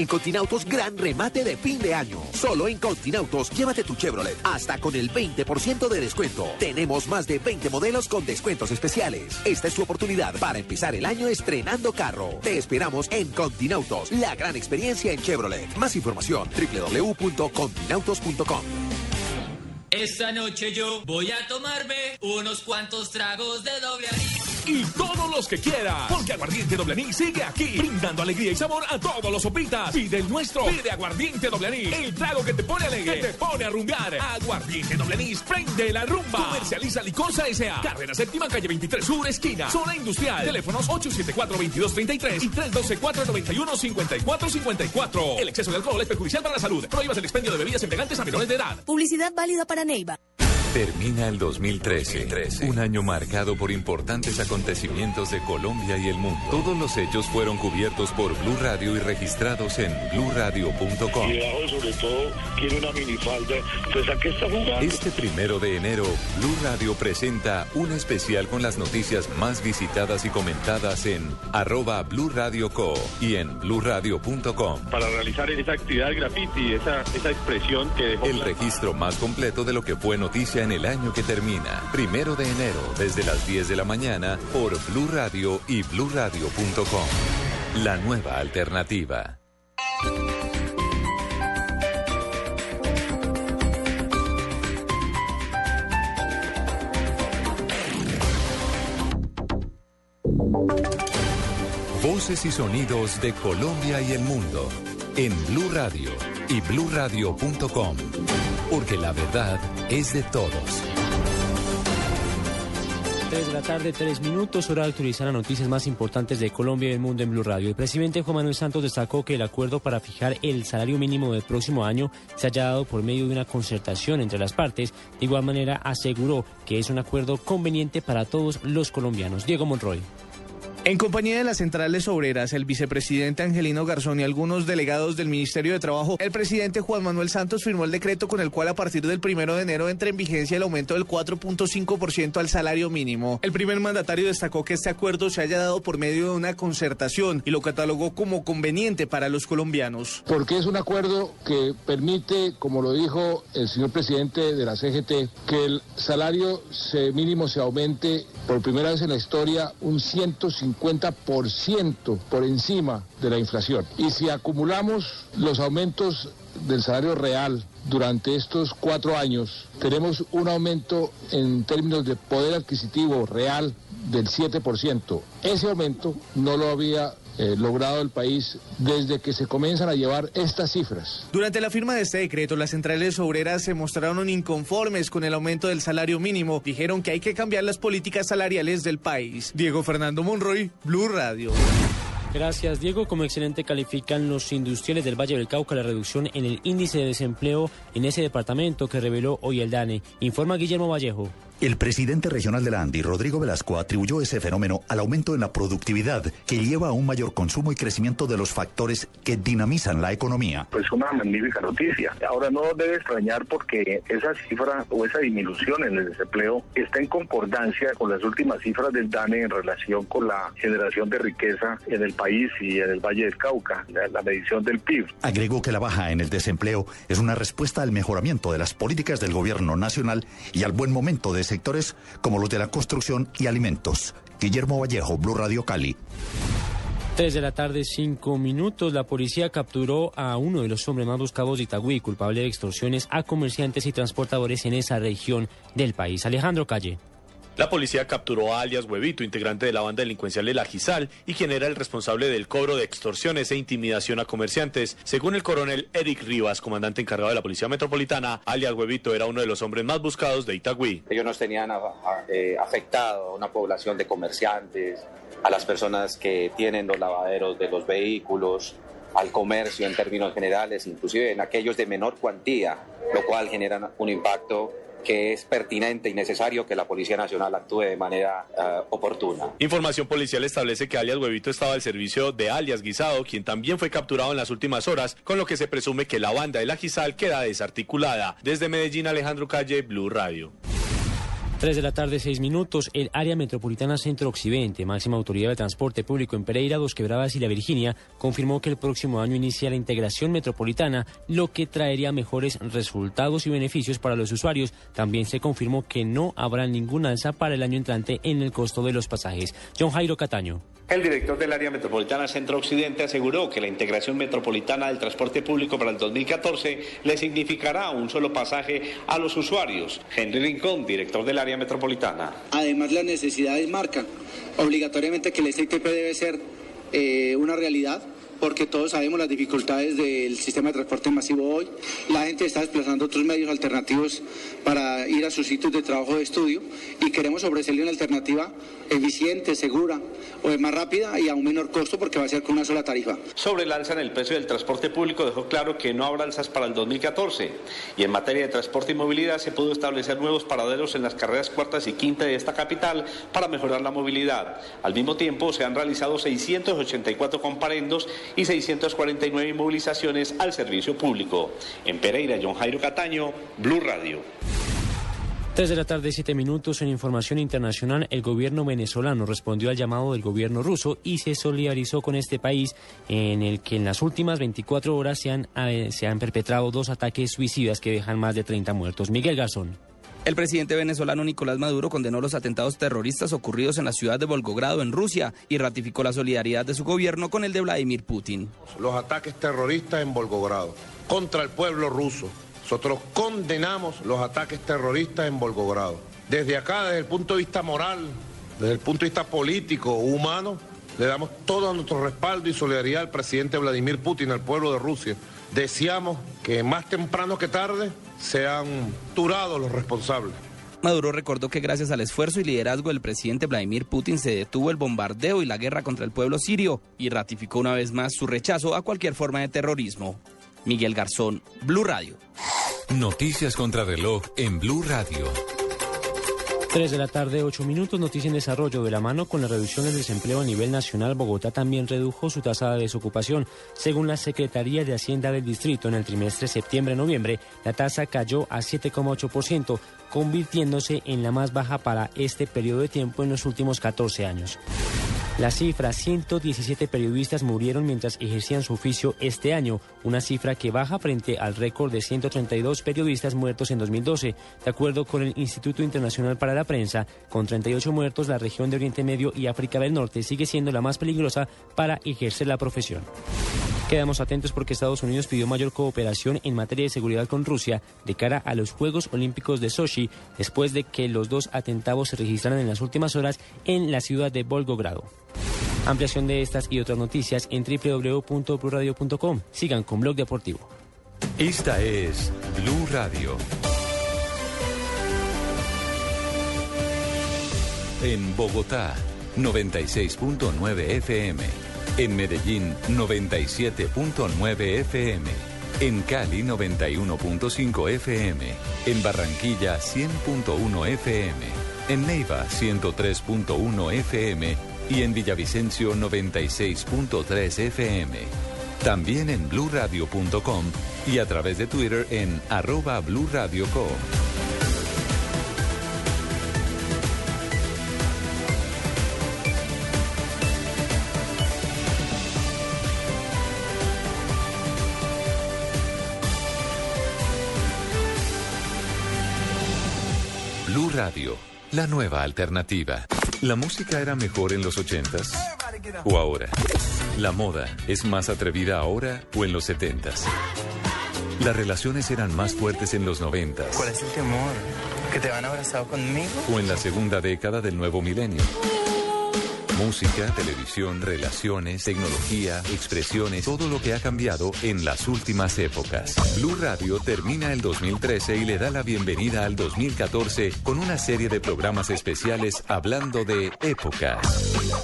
En Continautos, gran remate de fin de año. Solo en Continautos, llévate tu Chevrolet hasta con el 20% de descuento. Tenemos más de 20 modelos con descuentos especiales. Esta es tu oportunidad para empezar el año estrenando carro. Te esperamos en Continautos, la gran experiencia en Chevrolet. Más información, www.continautos.com. Esta noche yo voy a tomarme unos cuantos tragos de doble anís. Y todos los que quiera, porque Aguardiente Doble Anís sigue aquí, brindando alegría y sabor a todos los sopitas. Pide el nuestro, pide Aguardiente Doble Anís, el trago que te pone alegre, que te pone a rumbear. Aguardiente Doble Anís, prende la rumba. Comercializa Licorsa S.A. Carrera Séptima, calle 23 Sur, esquina, zona industrial. Teléfonos 874-2233 y 312-491-5454. El exceso de alcohol es perjudicial para la salud. Prohíbas el expendio de bebidas embriagantes a menores de edad. Publicidad válida para کارە نەیبە. Termina el 2013, un año marcado por importantes acontecimientos de Colombia y el mundo. Todos los hechos fueron cubiertos por Blue Radio y registrados en bluradio.com. Y debajo, sobre todo, tiene una minifalda. Entonces, ¿a qué está jugando? Este primero de enero, Blue Radio presenta un especial con las noticias más visitadas y comentadas en arroba Blue Radio Co y en bluradio.com. Para realizar esa actividad graffiti, esa, esa expresión que dejó... El registro más completo de lo que fue noticia en el año que termina. Primero de enero, desde las 10 de la mañana, por Blue Radio y bluradio.com. La nueva alternativa. Voces y sonidos de Colombia y el mundo en Blue Radio y bluradio.com, porque la verdad es de todos. 3 de la tarde, 3 minutos, hora de actualizar las noticias más importantes de Colombia y del mundo en Blue Radio. El presidente Juan Manuel Santos destacó que el acuerdo para fijar el salario mínimo del próximo año se haya dado por medio de una concertación entre las partes. De igual manera, aseguró que es un acuerdo conveniente para todos los colombianos. Diego Monroy. En compañía de las centrales obreras, el vicepresidente Angelino Garzón y algunos delegados del Ministerio de Trabajo, el presidente Juan Manuel Santos firmó el decreto con el cual a partir del primero de enero entra en vigencia el aumento del 4.5% al salario mínimo. El primer mandatario destacó que este acuerdo se haya dado por medio de una concertación y lo catalogó como conveniente para los colombianos. Porque es un acuerdo que permite, como lo dijo el señor presidente de la CGT, que el salario mínimo se aumente por primera vez en la historia un 150 50% por encima de la inflación. Y si acumulamos los aumentos del salario real durante estos cuatro años, tenemos un aumento en términos de poder adquisitivo real del 7%. Ese aumento no lo había eh, logrado el país desde que se comienzan a llevar estas cifras. Durante la firma de este decreto, las centrales obreras se mostraron inconformes con el aumento del salario mínimo. Dijeron que hay que cambiar las políticas salariales del país. Diego Fernando Monroy, Blue Radio. Gracias, Diego. Como excelente califican los industriales del Valle del Cauca la reducción en el índice de desempleo en ese departamento que reveló hoy el DANE. Informa Guillermo Vallejo. El presidente regional de la ANDI, Rodrigo Velasco, atribuyó ese fenómeno al aumento en la productividad que lleva a un mayor consumo y crecimiento de los factores que dinamizan la economía. Pues una magnífica noticia. Ahora no debe extrañar porque esa cifra o esa disminución en el desempleo está en concordancia con las últimas cifras del DANE en relación con la generación de riqueza en el país y en el Valle del Cauca, la, la medición del PIB. Agregó que la baja en el desempleo es una respuesta al mejoramiento de las políticas del gobierno nacional y al buen momento de sectores como los de la construcción y alimentos. Guillermo Vallejo, Blue Radio Cali. 3 de la tarde, 5 minutos. La policía capturó a uno de los hombres más buscados de Itagüí, culpable de extorsiones a comerciantes y transportadores en esa región del país. Alejandro Calle. La policía capturó a alias Huevito, integrante de la banda delincuencial de la Gizal y quien era el responsable del cobro de extorsiones e intimidación a comerciantes. Según el coronel Eric Rivas, comandante encargado de la Policía Metropolitana, alias Huevito era uno de los hombres más buscados de Itagüí. Ellos nos tenían eh, afectado a una población de comerciantes, a las personas que tienen los lavaderos de los vehículos, al comercio en términos generales, inclusive en aquellos de menor cuantía, lo cual genera un impacto que es pertinente y necesario que la Policía Nacional actúe de manera uh, oportuna. Información policial establece que alias Huevito estaba al servicio de alias Guisado, quien también fue capturado en las últimas horas, con lo que se presume que la banda de la Gizal queda desarticulada. Desde Medellín, Alejandro Calle, Blue Radio. 3 de la tarde, 6 minutos. El área metropolitana Centro-Occidente, máxima autoridad de transporte público en Pereira, Dos Quebradas y La Virginia, confirmó que el próximo año inicia la integración metropolitana, lo que traería mejores resultados y beneficios para los usuarios. También se confirmó que no habrá ninguna alza para el año entrante en el costo de los pasajes. John Jairo Cataño. El director del área metropolitana Centro-Occidente aseguró que la integración metropolitana del transporte público para el 2014 le significará un solo pasaje a los usuarios. Henry Rincón, director del área metropolitana. Además, las necesidades marcan obligatoriamente que el SITP debe ser eh, una realidad porque todos sabemos las dificultades del sistema de transporte masivo hoy. La gente está desplazando otros medios alternativos para ir a sus sitios de trabajo de estudio y queremos ofrecerle una alternativa eficiente, segura, o más rápida y a un menor costo porque va a ser con una sola tarifa. Sobre el alza en el precio del transporte público dejó claro que no habrá alzas para el 2014 y en materia de transporte y movilidad se pudo establecer nuevos paraderos en las carreras cuartas y quinta de esta capital para mejorar la movilidad. Al mismo tiempo se han realizado 684 comparendos y 649 inmovilizaciones al servicio público. En Pereira, John Jairo Cataño, Blue Radio. 3 de la tarde, 7 minutos. En información internacional, el gobierno venezolano respondió al llamado del gobierno ruso y se solidarizó con este país en el que en las últimas 24 horas se han, eh, se han perpetrado dos ataques suicidas que dejan más de 30 muertos. Miguel Garzón. El presidente venezolano Nicolás Maduro condenó los atentados terroristas ocurridos en la ciudad de Volgogrado, en Rusia, y ratificó la solidaridad de su gobierno con el de Vladimir Putin. Los ataques terroristas en Volgogrado contra el pueblo ruso. Nosotros condenamos los ataques terroristas en Volgogrado. Desde acá, desde el punto de vista moral, desde el punto de vista político, humano, le damos todo nuestro respaldo y solidaridad al presidente Vladimir Putin, al pueblo de Rusia. Deseamos que más temprano que tarde sean turados los responsables. Maduro recordó que gracias al esfuerzo y liderazgo del presidente Vladimir Putin se detuvo el bombardeo y la guerra contra el pueblo sirio y ratificó una vez más su rechazo a cualquier forma de terrorismo. Miguel Garzón, Blue Radio. Noticias contra reloj en Blue Radio. 3 de la tarde, 8 minutos, noticia en desarrollo. De la mano con la reducción del desempleo a nivel nacional, Bogotá también redujo su tasa de desocupación. Según la Secretaría de Hacienda del Distrito, en el trimestre septiembre-noviembre, la tasa cayó a 7,8%, convirtiéndose en la más baja para este periodo de tiempo en los últimos 14 años. La cifra, 117 periodistas murieron mientras ejercían su oficio este año, una cifra que baja frente al récord de 132 periodistas muertos en 2012. De acuerdo con el Instituto Internacional para la Prensa, con 38 muertos, la región de Oriente Medio y África del Norte sigue siendo la más peligrosa para ejercer la profesión. Quedamos atentos porque Estados Unidos pidió mayor cooperación en materia de seguridad con Rusia de cara a los Juegos Olímpicos de Sochi, después de que los dos atentados se registraran en las últimas horas en la ciudad de Volgogrado. Ampliación de estas y otras noticias en www.bluradio.com. Sigan con Blog Deportivo. Esta es Blue Radio. En Bogotá, 96.9 FM. En Medellín, 97.9 FM. En Cali, 91.5 FM. En Barranquilla, 100.1 FM. En Neiva, 103.1 FM. Y en Villavicencio, 96.3 FM. También en bluradio.com y a través de Twitter en arroba blurradioco. Blue Radio, la nueva alternativa. ¿La música era mejor en los ochentas o ahora? ¿La moda es más atrevida ahora o en los setentas? ¿Las relaciones eran más fuertes en los noventas ¿Cuál es el temor? ¿Que te van abrazado conmigo? o en la segunda década del nuevo milenio? Música, televisión, relaciones, tecnología, expresiones, todo lo que ha cambiado en las últimas épocas. Blue Radio termina el 2013 y le da la bienvenida al 2014 con una serie de programas especiales hablando de épocas.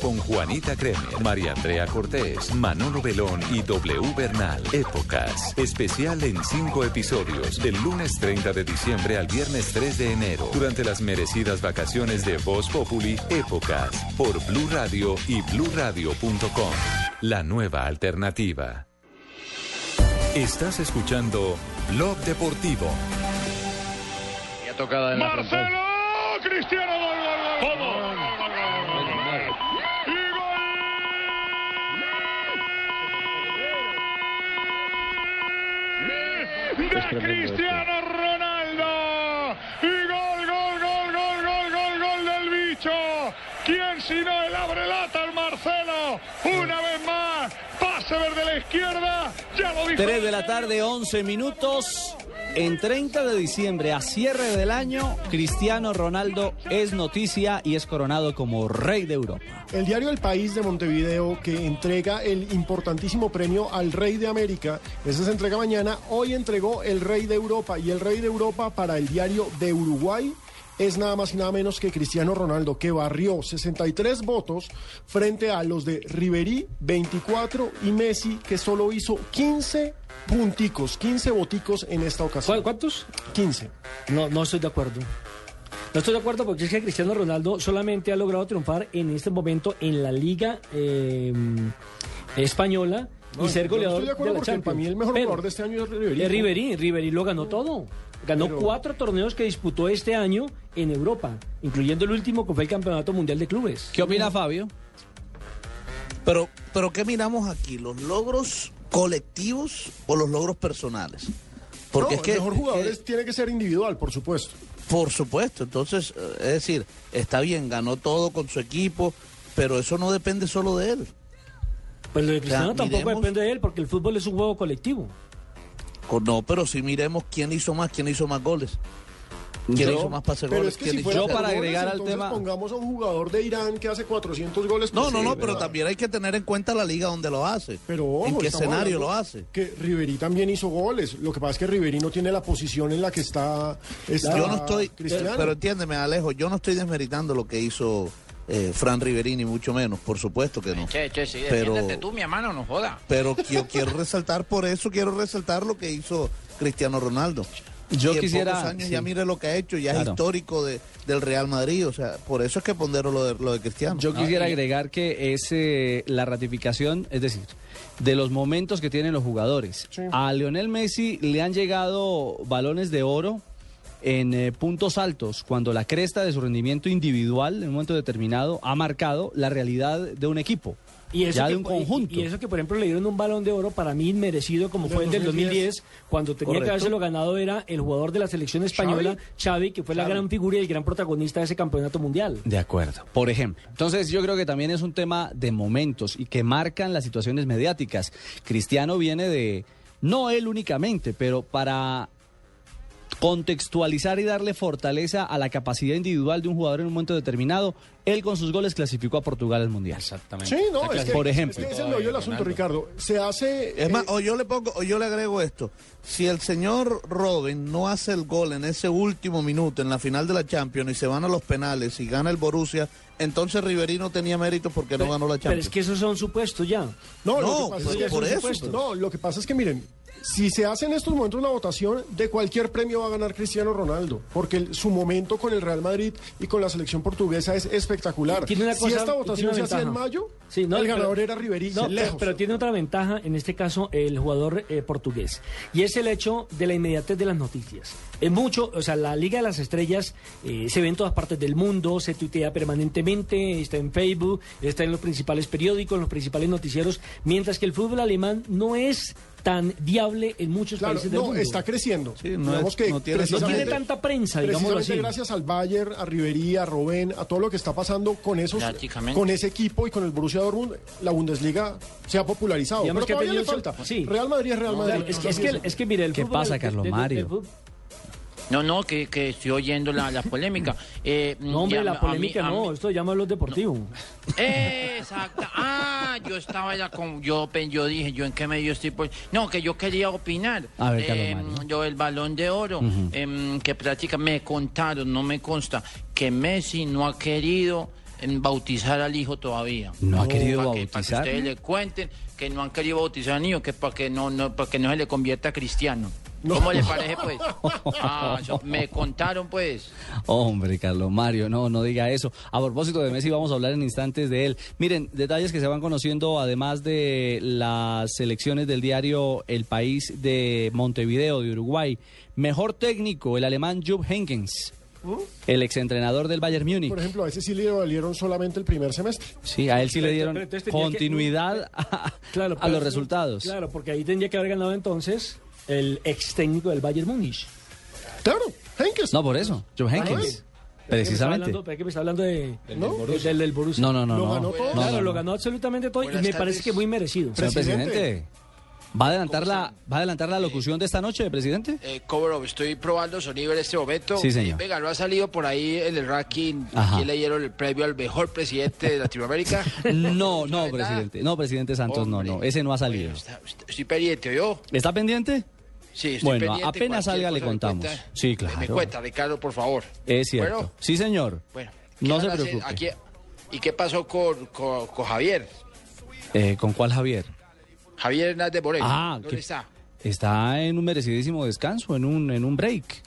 Con Juanita Kremer, María Andrea Cortés, Manolo Belón y W Bernal. Épocas. Especial en cinco episodios del lunes 30 de diciembre al viernes 3 de enero. Durante las merecidas vacaciones de Voz Populi, Épocas. Por Blue Radio y bluradio.com. La nueva alternativa. Estás escuchando Blog Deportivo. Ya tocado en. ¡Marcelo! ¡Cristiano! ¡Gol, gol, gol! ¿Cómo? de Cristiano Ronaldo. Y gol, gol, gol, gol, gol, gol, gol del bicho. ¿Quién sino el abre lata el Marcelo? Una vez más, pase desde la izquierda. Ya lo dijo. 3 de la tarde, 11 minutos. En 30 de diciembre, a cierre del año, Cristiano Ronaldo es noticia y es coronado como rey de Europa. El diario El País de Montevideo, que entrega el importantísimo premio al Rey de América, ese se entrega mañana, hoy entregó el Rey de Europa y el Rey de Europa para el diario de Uruguay es nada más y nada menos que Cristiano Ronaldo, que barrió 63 votos frente a los de Riverí, 24, y Messi, que solo hizo 15 punticos, 15 boticos en esta ocasión. ¿Cuántos? 15. No, no estoy de acuerdo. No estoy de acuerdo porque es que Cristiano Ronaldo solamente ha logrado triunfar en este momento en la Liga eh, Española No, y ser yo no goleador estoy de acuerdo la porque Champions. para mí el mejor Pero- jugador de este año es Ribery. Es Ribery, Ribery lo ganó todo. Ganó Pero- cuatro torneos que disputó este año en Europa, incluyendo el último que fue el Campeonato Mundial de Clubes. ¿Qué opina Fabio? Pero, pero ¿qué miramos aquí? ¿Los logros colectivos o los logros personales? Porque No, es que el mejor jugador es- tiene que ser individual, por supuesto. Por supuesto, entonces, es decir, está bien, ganó todo con su equipo, pero eso no depende solo de él. Pues lo de O sea, Cristiano tampoco miremos- depende de él porque el fútbol es un juego colectivo. No, pero si miremos quién hizo más, quién hizo más goles. ¿Quién Yo- hizo más pases Pero goles? es que ¿Quién si hizo fuera más- por goles, entonces pongamos a un jugador de Irán que hace 400 goles. No, pues no, sí, no, pero ¿verdad? también hay que tener en cuenta la liga donde lo hace. Pero ojo, ¿En qué escenario lo hace? Que Riverí también hizo goles. Lo que pasa es que Riverí no tiene la posición en la que está, está yo no estoy, Cristiano. pero entiéndeme, Alejo, yo no estoy desmeritando lo que hizo eh, Fran Riverini, mucho menos, por supuesto que no. Che, che, sí, Pero- tú, mi hermano, no joda. Pero yo quiero resaltar, por eso quiero resaltar lo que hizo Cristiano Ronaldo. Yo y en quisiera- pocos años sí. ya mire lo que ha hecho, ya Claro. es histórico de, del Real Madrid. O sea, por eso es que pondero lo de, lo de Cristiano. Yo quisiera agregar que es eh, la ratificación, es decir, de los momentos que tienen los jugadores. A Lionel Messi le han llegado balones de oro en eh, puntos altos, cuando la cresta de su rendimiento individual en un momento determinado ha marcado la realidad de un equipo. Y eso, ya que, de un conjunto. Y, y eso que, por ejemplo, le dieron un balón de oro para mí inmerecido, como fue el del 2010, 2010, cuando tenía que Correcto. habérselo ganado era el jugador de la selección española, Xavi, que fue la gran figura y el gran protagonista de ese campeonato mundial. De acuerdo. Por ejemplo. Entonces yo creo que también es un tema de momentos y que marcan las situaciones mediáticas. Cristiano viene de, no él únicamente, pero para contextualizar y darle fortaleza a la capacidad individual de un jugador en un momento determinado, él con sus goles clasificó a Portugal al Mundial. Exactamente. Sí, no, es que, Por ejemplo. es que ese es el asunto, Ricardo. Se hace... Es más, eh, o yo le pongo, o yo le agrego esto. Si el señor Robin no hace el gol en ese último minuto en la final de la Champions y se van a los penales y gana el Borussia, entonces Riverino tenía mérito porque no ganó la Pero es Champions. que esos son supuestos ya. No, No, lo que pasa pues, es que por eso, supuesto. No, lo que pasa es que miren, si se hace en estos momentos una votación, de cualquier premio va a ganar Cristiano Ronaldo, porque el- su momento con el Real Madrid y con la selección portuguesa es espectacular. Tiene una si esta votación se hacía en mayo, Sí, no, el pero- ganador era Ribery, No, pero, lejos. pero tiene otra ventaja, en este caso, el jugador eh, portugués. Y es el hecho de la inmediatez de las noticias. Es mucho, o sea, la Liga de las Estrellas eh, se ve en todas partes del mundo, se tuitea permanentemente, está en Facebook, está en los principales periódicos, en los principales noticieros, mientras que el fútbol alemán no es tan viable en muchos Claro, países del no, mundo. está creciendo. no digamos es- que no tiene precisamente- tiene tanta prensa, precisamente así. gracias al Bayern, a Ribery, a Robben, a todo lo que está pasando con esos, con ese equipo y con el Borussia Dortmund, la Bundesliga se ha popularizado. Digamos pero que ha todavía le falta. sí. Real Madrid es Real No, Madrid. claro, es, que, es, que, es que mire, el ¿Qué fútbol pasa, Carlos Mario? del fútbol- No, no, que, que estoy oyendo la, la polémica. Eh, No, hombre, ya, la a mí- polémica a no, mí- esto llama los deportivos. Exacto. Ah, yo estaba ya con. Yo, yo dije, ¿yo en qué medio estoy? Pues, no, que yo quería opinar. A ver, Mario. yo, el balón de oro, em, que prácticamente me contaron, no me consta, que Messi no ha querido em, bautizar al hijo todavía. ¿No ha querido Para que- Para bautizar? que ustedes le cuenten que no han querido bautizar al niño, que para que no, no, para que no se le convierta a cristiano. ¿Cómo le parece, pues? Ah, me contaron, pues. Hombre, Carlos Mario, no, no diga eso. A propósito de Messi, vamos a hablar en instantes de él. Miren, detalles que se van conociendo, además de las selecciones del diario El País de Montevideo, de Uruguay. Mejor técnico, el alemán Jupp Heynckes, el exentrenador del Bayern Múnich. Por ejemplo, a ese sí le valieron solamente el primer semestre. Sí, a él sí le dieron que- continuidad a, Claro, a pero- los resultados. Claro, porque ahí tendría que haber ganado entonces el ex técnico del Bayern Múnich. Claro, Henkes. No, por eso, Jupp Heynckes. Precisamente. ¿Para qué me está hablando de, Del ¿No? del, del, del Borussia? No, no, no, Lo no. ganó todo. No, Claro, no, lo ganó absolutamente todo y me tardes. parece que muy merecido. Señor Presidente. presidente, ¿va a adelantar la, ¿va a adelantar la locución de esta noche, presidente? Eh, Cobro, estoy probando sonido en este momento. Sí, señor. Venga, no ha salido por ahí en el ranking. Aquí le dieron el premio al mejor presidente de Latinoamérica. No, no, presidente. No, presidente Santos, no, no. Ese no ha salido. Está- Estoy pendiente, ¿yo? ¿Está pendiente? Sí, estoy Bueno, pendiente. apenas salga le contamos. cuenta. Sí, claro. Me cuenta, Ricardo, por favor. Es cierto. Bueno. Sí, señor. Bueno. ¿qué No se preocupe. aquí? ¿Y qué pasó con, con, con Javier? Eh, ¿Con cuál Javier? Javier Hernández Moreno. Ah, ¿Dónde ¿qué- está? Está en un merecidísimo descanso, en un, en un break.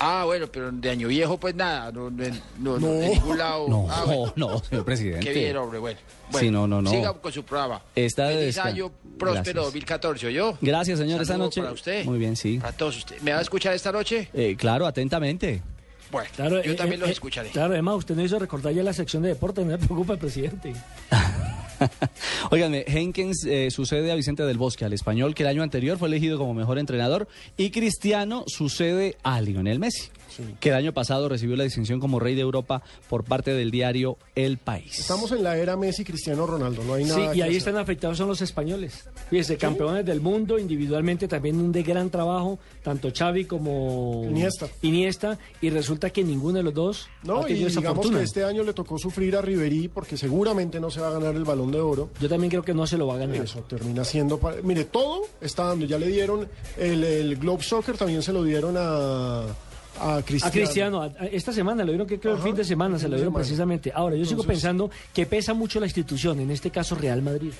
Ah, bueno, pero de año viejo, pues nada. No, no, no, no, de ningún lado. No, Ah, bueno. no, señor presidente. Qué bien, hombre, bueno. Sí, Bueno, no, no, no. Siga con su programa. Está de Feliz año próspero Gracias. 2014, ¿oyó? Gracias, señor, esta noche. para usted. Muy bien, sí. Para todos ustedes. ¿Me va a escuchar esta noche? Eh, claro, atentamente. Bueno, Claro, yo eh, también eh, los eh, escucharé. Claro, además usted no hizo recordar ya la sección de deporte, no me preocupa, presidente. Óiganme, Henkens eh, sucede a Vicente del Bosque, al español, que el año anterior fue elegido como mejor entrenador, y Cristiano sucede a Lionel Messi, que el año pasado recibió la distinción como rey de Europa por parte del diario El País. Estamos en la era Messi Cristiano Ronaldo, no hay nada. Sí, y que ahí hacer. están afectados son los españoles. Fíjese, campeones del mundo, individualmente también un de gran trabajo, tanto Xavi como Iniesta. Iniesta, y resulta que ninguno de los dos ha No, y esa digamos fortuna. que este año le tocó sufrir a Riverí porque seguramente no se va a ganar el balón de oro. Yo también creo que no se lo va a ganar. Eso termina siendo. pa- Mire, todo está dando. Ya le dieron el, el Globe Soccer, también se lo dieron a, a Cristiano. A Cristiano, a- a- esta semana, lo dieron que creo el fin de semana, se lo dieron semana. precisamente. Ahora, yo sigo Entonces- pensando que pesa mucho la institución, en este caso Real Madrid.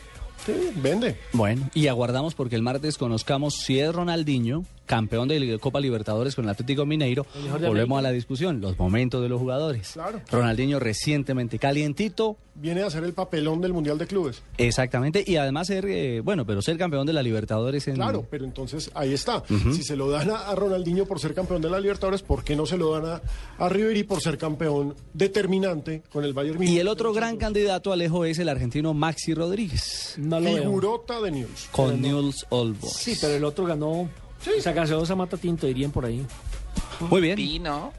Sí, vende. Bueno, y aguardamos porque el martes conozcamos si es Ronaldinho campeón de Copa Libertadores con el Atlético Mineiro, volvemos a la discusión, los momentos de los jugadores. Claro. Ronaldinho recientemente calientito, Viene a hacer el papelón del Mundial de Clubes. exactamente, y además ser, eh, bueno, pero ser campeón de la Libertadores en... Claro, pero entonces ahí está. Si se lo dan a, a Ronaldinho por ser campeón de la Libertadores, ¿por qué no se lo dan a, a Ribery por ser campeón determinante con el Bayern Múnich? Y el otro gran candidato, Alejo, es el argentino Maxi Rodríguez. No lo veo. Figurota de News. Con Newell's Old Boys. Sí, pero el otro ganó. Esa gaseosa mata tinto, dirían por ahí. Muy bien. Pino,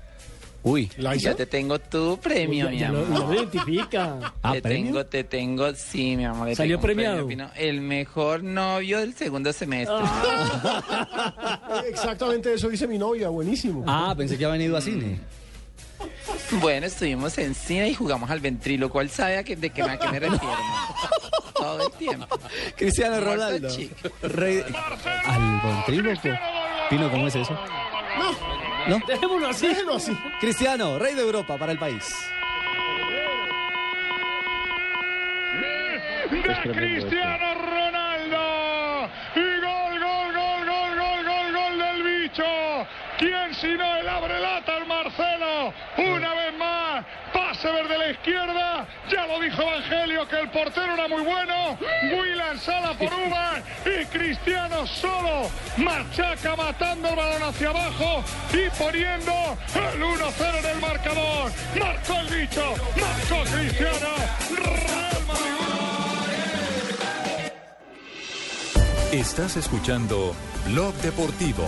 Uy. ya te tengo tu premio, Ya- mi ya lo- amor. ya lo identifica. Ah, te ¿premio? tengo, te tengo, sí, mi amor. ¿Salió premiado? premio, el mejor novio del segundo semestre. Exactamente eso dice mi novia, buenísimo. Ah, pensé que había venido a cine. Bueno, estuvimos en cine y jugamos al ventrilo. ¿Cuál sabe a qué- de qué, a qué me refiero? Todo el tiempo. Cristiano Ronaldo. Rey... Al ventríloco. Pino, ¿cómo es eso? No, ¿No? Dejémoslo así. déjelo así. Cristiano, rey de Europa para el país. de Cristiano Ronaldo. Y gol, gol, gol, gol, gol, gol, gol del bicho. ¿Quién sino el abre lata el Marcelo? Una vez más, pase verde la izquierda. Ya lo dijo Evangelio que el portero era muy bueno. Willan sala por Uban y Cristiano solo machaca matando el balón hacia abajo y poniendo el 1-0 en el marcador. Marcó el bicho, marcó Cristiano. Real Madrid. Estás escuchando Blog Deportivo.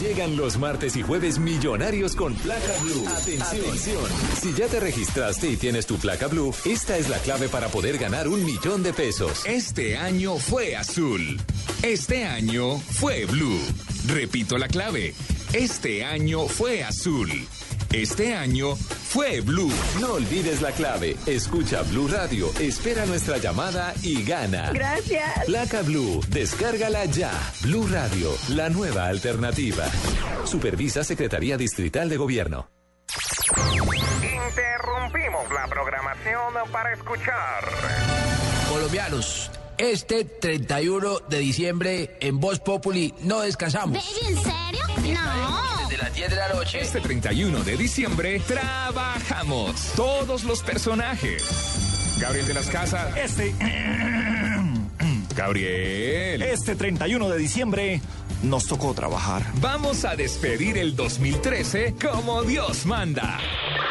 Llegan los martes y jueves millonarios con placa blue. Atención. Si ya te registraste y tienes tu placa blue, esta es la clave para poder ganar un millón de pesos. Este año fue azul. Este año fue blue. Repito la clave. Este año fue azul. Este año fue blue. No olvides la clave. Escucha Blue Radio, espera nuestra llamada y gana. Gracias. Placa Blue, descárgala ya. Blue Radio, la nueva alternativa. Supervisa Secretaría Distrital de Gobierno. Interrumpimos la programación para escuchar. Colombianos, este 31 de diciembre en Voz Populi no descansamos. ¿En serio? No. Desde las 10 de la noche. Este 31 de diciembre trabajamos todos los personajes. Gabriel de las Casas. Este. Gabriel. Este 31 de diciembre nos tocó trabajar. Vamos a despedir el 2013 como Dios manda.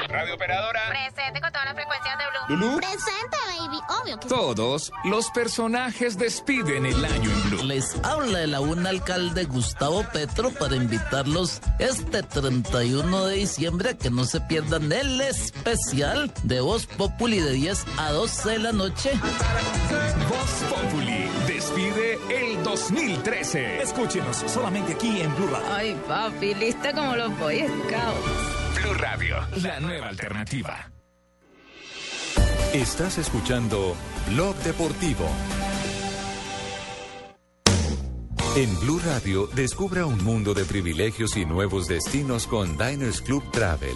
Radio Operadora. Presente con todas las frecuencias de Blue. Lulú. Presente, baby. Obvio que Todos los personajes despiden el año en Blue. Les habla el aún alcalde Gustavo Petro para invitarlos este 31 de diciembre a que no se pierdan el especial de Voz Populi de 10 a 12 de la noche. Voz Populi despide el 2013. Escúchenos solamente aquí en Blue Radio. Ay, papi, lista como los Boy Scouts. Blue Radio, la nueva alternativa. Estás escuchando Blog Deportivo. En Blue Radio, descubra un mundo de privilegios y nuevos destinos con Diners Club Travel.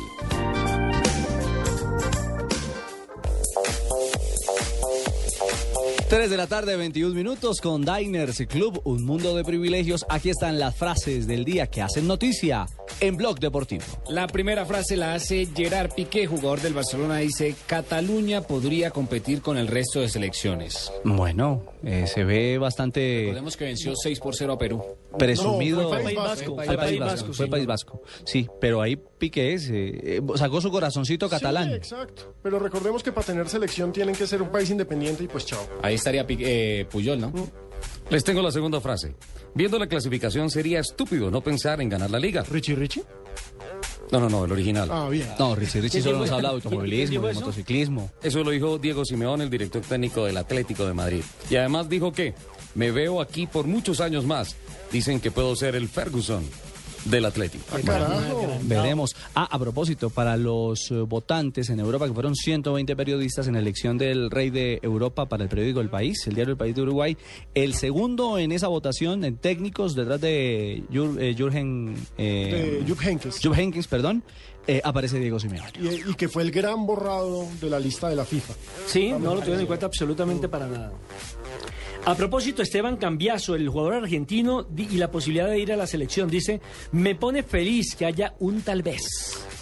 Tres de la tarde, 21 minutos con Diners Club, un mundo de privilegios. Aquí están las frases del día que hacen noticia en Blog Deportivo. La primera frase la hace Gerard Piqué, jugador del Barcelona. Dice, Cataluña podría competir con el resto de selecciones. Bueno, eh, se ve bastante Recordemos que venció 6 por 0 a Perú. presumido. No, fue País Vasco. Fue País Vasco. Fue. País Vasco. Sí, pero ahí Piqué eh, eh, sacó su corazoncito catalán. Sí, exacto. Pero recordemos que para tener selección tienen que ser un país independiente y pues chao. Ahí estaría Piqué- eh, Puyol, ¿no? Les tengo la segunda frase. Viendo la clasificación sería estúpido no pensar en ganar la liga. ¿Richie Richie? No, no, no, el original. Ah, bien. No, Richie Richie ¿Quién solo nos habla de automovilismo, ¿Quién dijo de motociclismo. Eso lo dijo Diego Simeón, el director técnico del Atlético de Madrid. Y además dijo que me veo aquí por muchos años más. Dicen que puedo ser el Ferguson del Atlético. Veremos. Ah, a propósito, para los eh, votantes en Europa, que fueron 120 periodistas en la elección del Rey de Europa para el periódico El País, el diario El País de Uruguay, el segundo en esa votación en técnicos, detrás de eh, Jürgen... eh, De Jupp perdón, eh, aparece Diego Simeone. Y, y que fue el gran borrado de la lista de la FIFA. Sí, no lo tuvieron en cuenta absolutamente para nada. A propósito, Esteban Cambiaso, el jugador argentino, y la posibilidad de ir a la selección, dice, me pone feliz que haya un tal vez.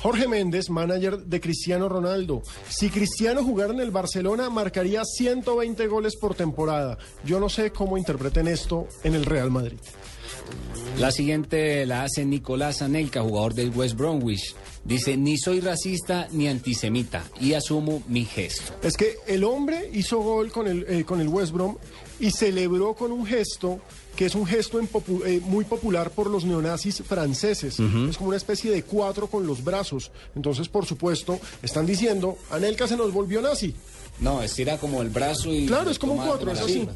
Jorge Méndez, manager de Cristiano Ronaldo. Si Cristiano jugara en el Barcelona, marcaría 120 goles por temporada. Yo no sé cómo interpreten esto en el Real Madrid. La siguiente la hace Nicolás Anelka, jugador del West Bromwich. Dice, ni soy racista ni antisemita y asumo mi gesto. Es que el hombre hizo gol con el, eh, con el West Brom y celebró con un gesto que es un gesto en popu- eh, muy popular por los neonazis franceses. Ujú. Es como una especie de cuatro con los brazos. Entonces, por supuesto, están diciendo, Anelka se nos volvió nazi. No, estira como el brazo y... Claro, es como un cuatro, es así. cima.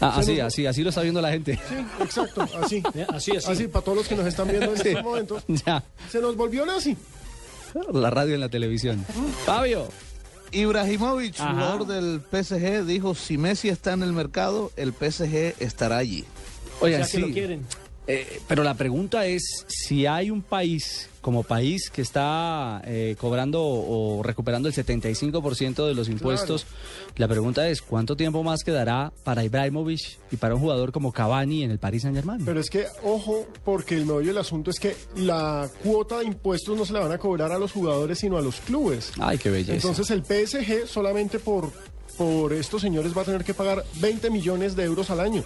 Ah, así, así, así lo está viendo la gente. Sí, exacto, así. así, así. para todos los que nos están viendo en Sí. estos momentos. Ya, Se nos volvió nazi. la radio en la televisión. Fabio. Ibrahimovic, Ajá. jugador del PSG, dijo, si Messi está en el mercado, el PSG estará allí. Oigan, O sea, que lo quieren. Eh, pero la pregunta es si hay un país como país que está eh, cobrando o recuperando el 75% de los impuestos, la pregunta es cuánto tiempo más quedará para Ibrahimovic y para un jugador como Cavani en el Paris Saint-Germain. Pero es que, ojo, porque el meollo del asunto es que la cuota de impuestos no se la van a cobrar a los jugadores, sino a los clubes. Ay, qué belleza. Entonces el PSG solamente por, por estos señores va a tener que pagar 20 millones de euros al año.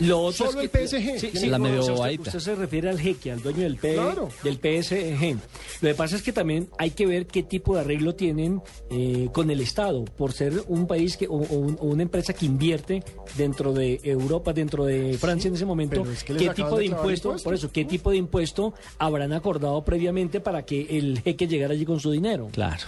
Lo otro Solo es que- el PSG. Sí, Tiene sí, La no, medio o sea, usted, se refiere al jeque, al dueño del, P- Claro. del PSG. Lo que pasa es que también hay que ver qué tipo de arreglo tienen eh, con el Estado, por ser un país que, o, o un- o una empresa que invierte dentro de Europa, dentro de Francia en ese momento. es que ¿Qué tipo de de impuesto, por eso, qué tipo de impuesto habrán acordado previamente para que el jeque llegara allí con su dinero? Claro.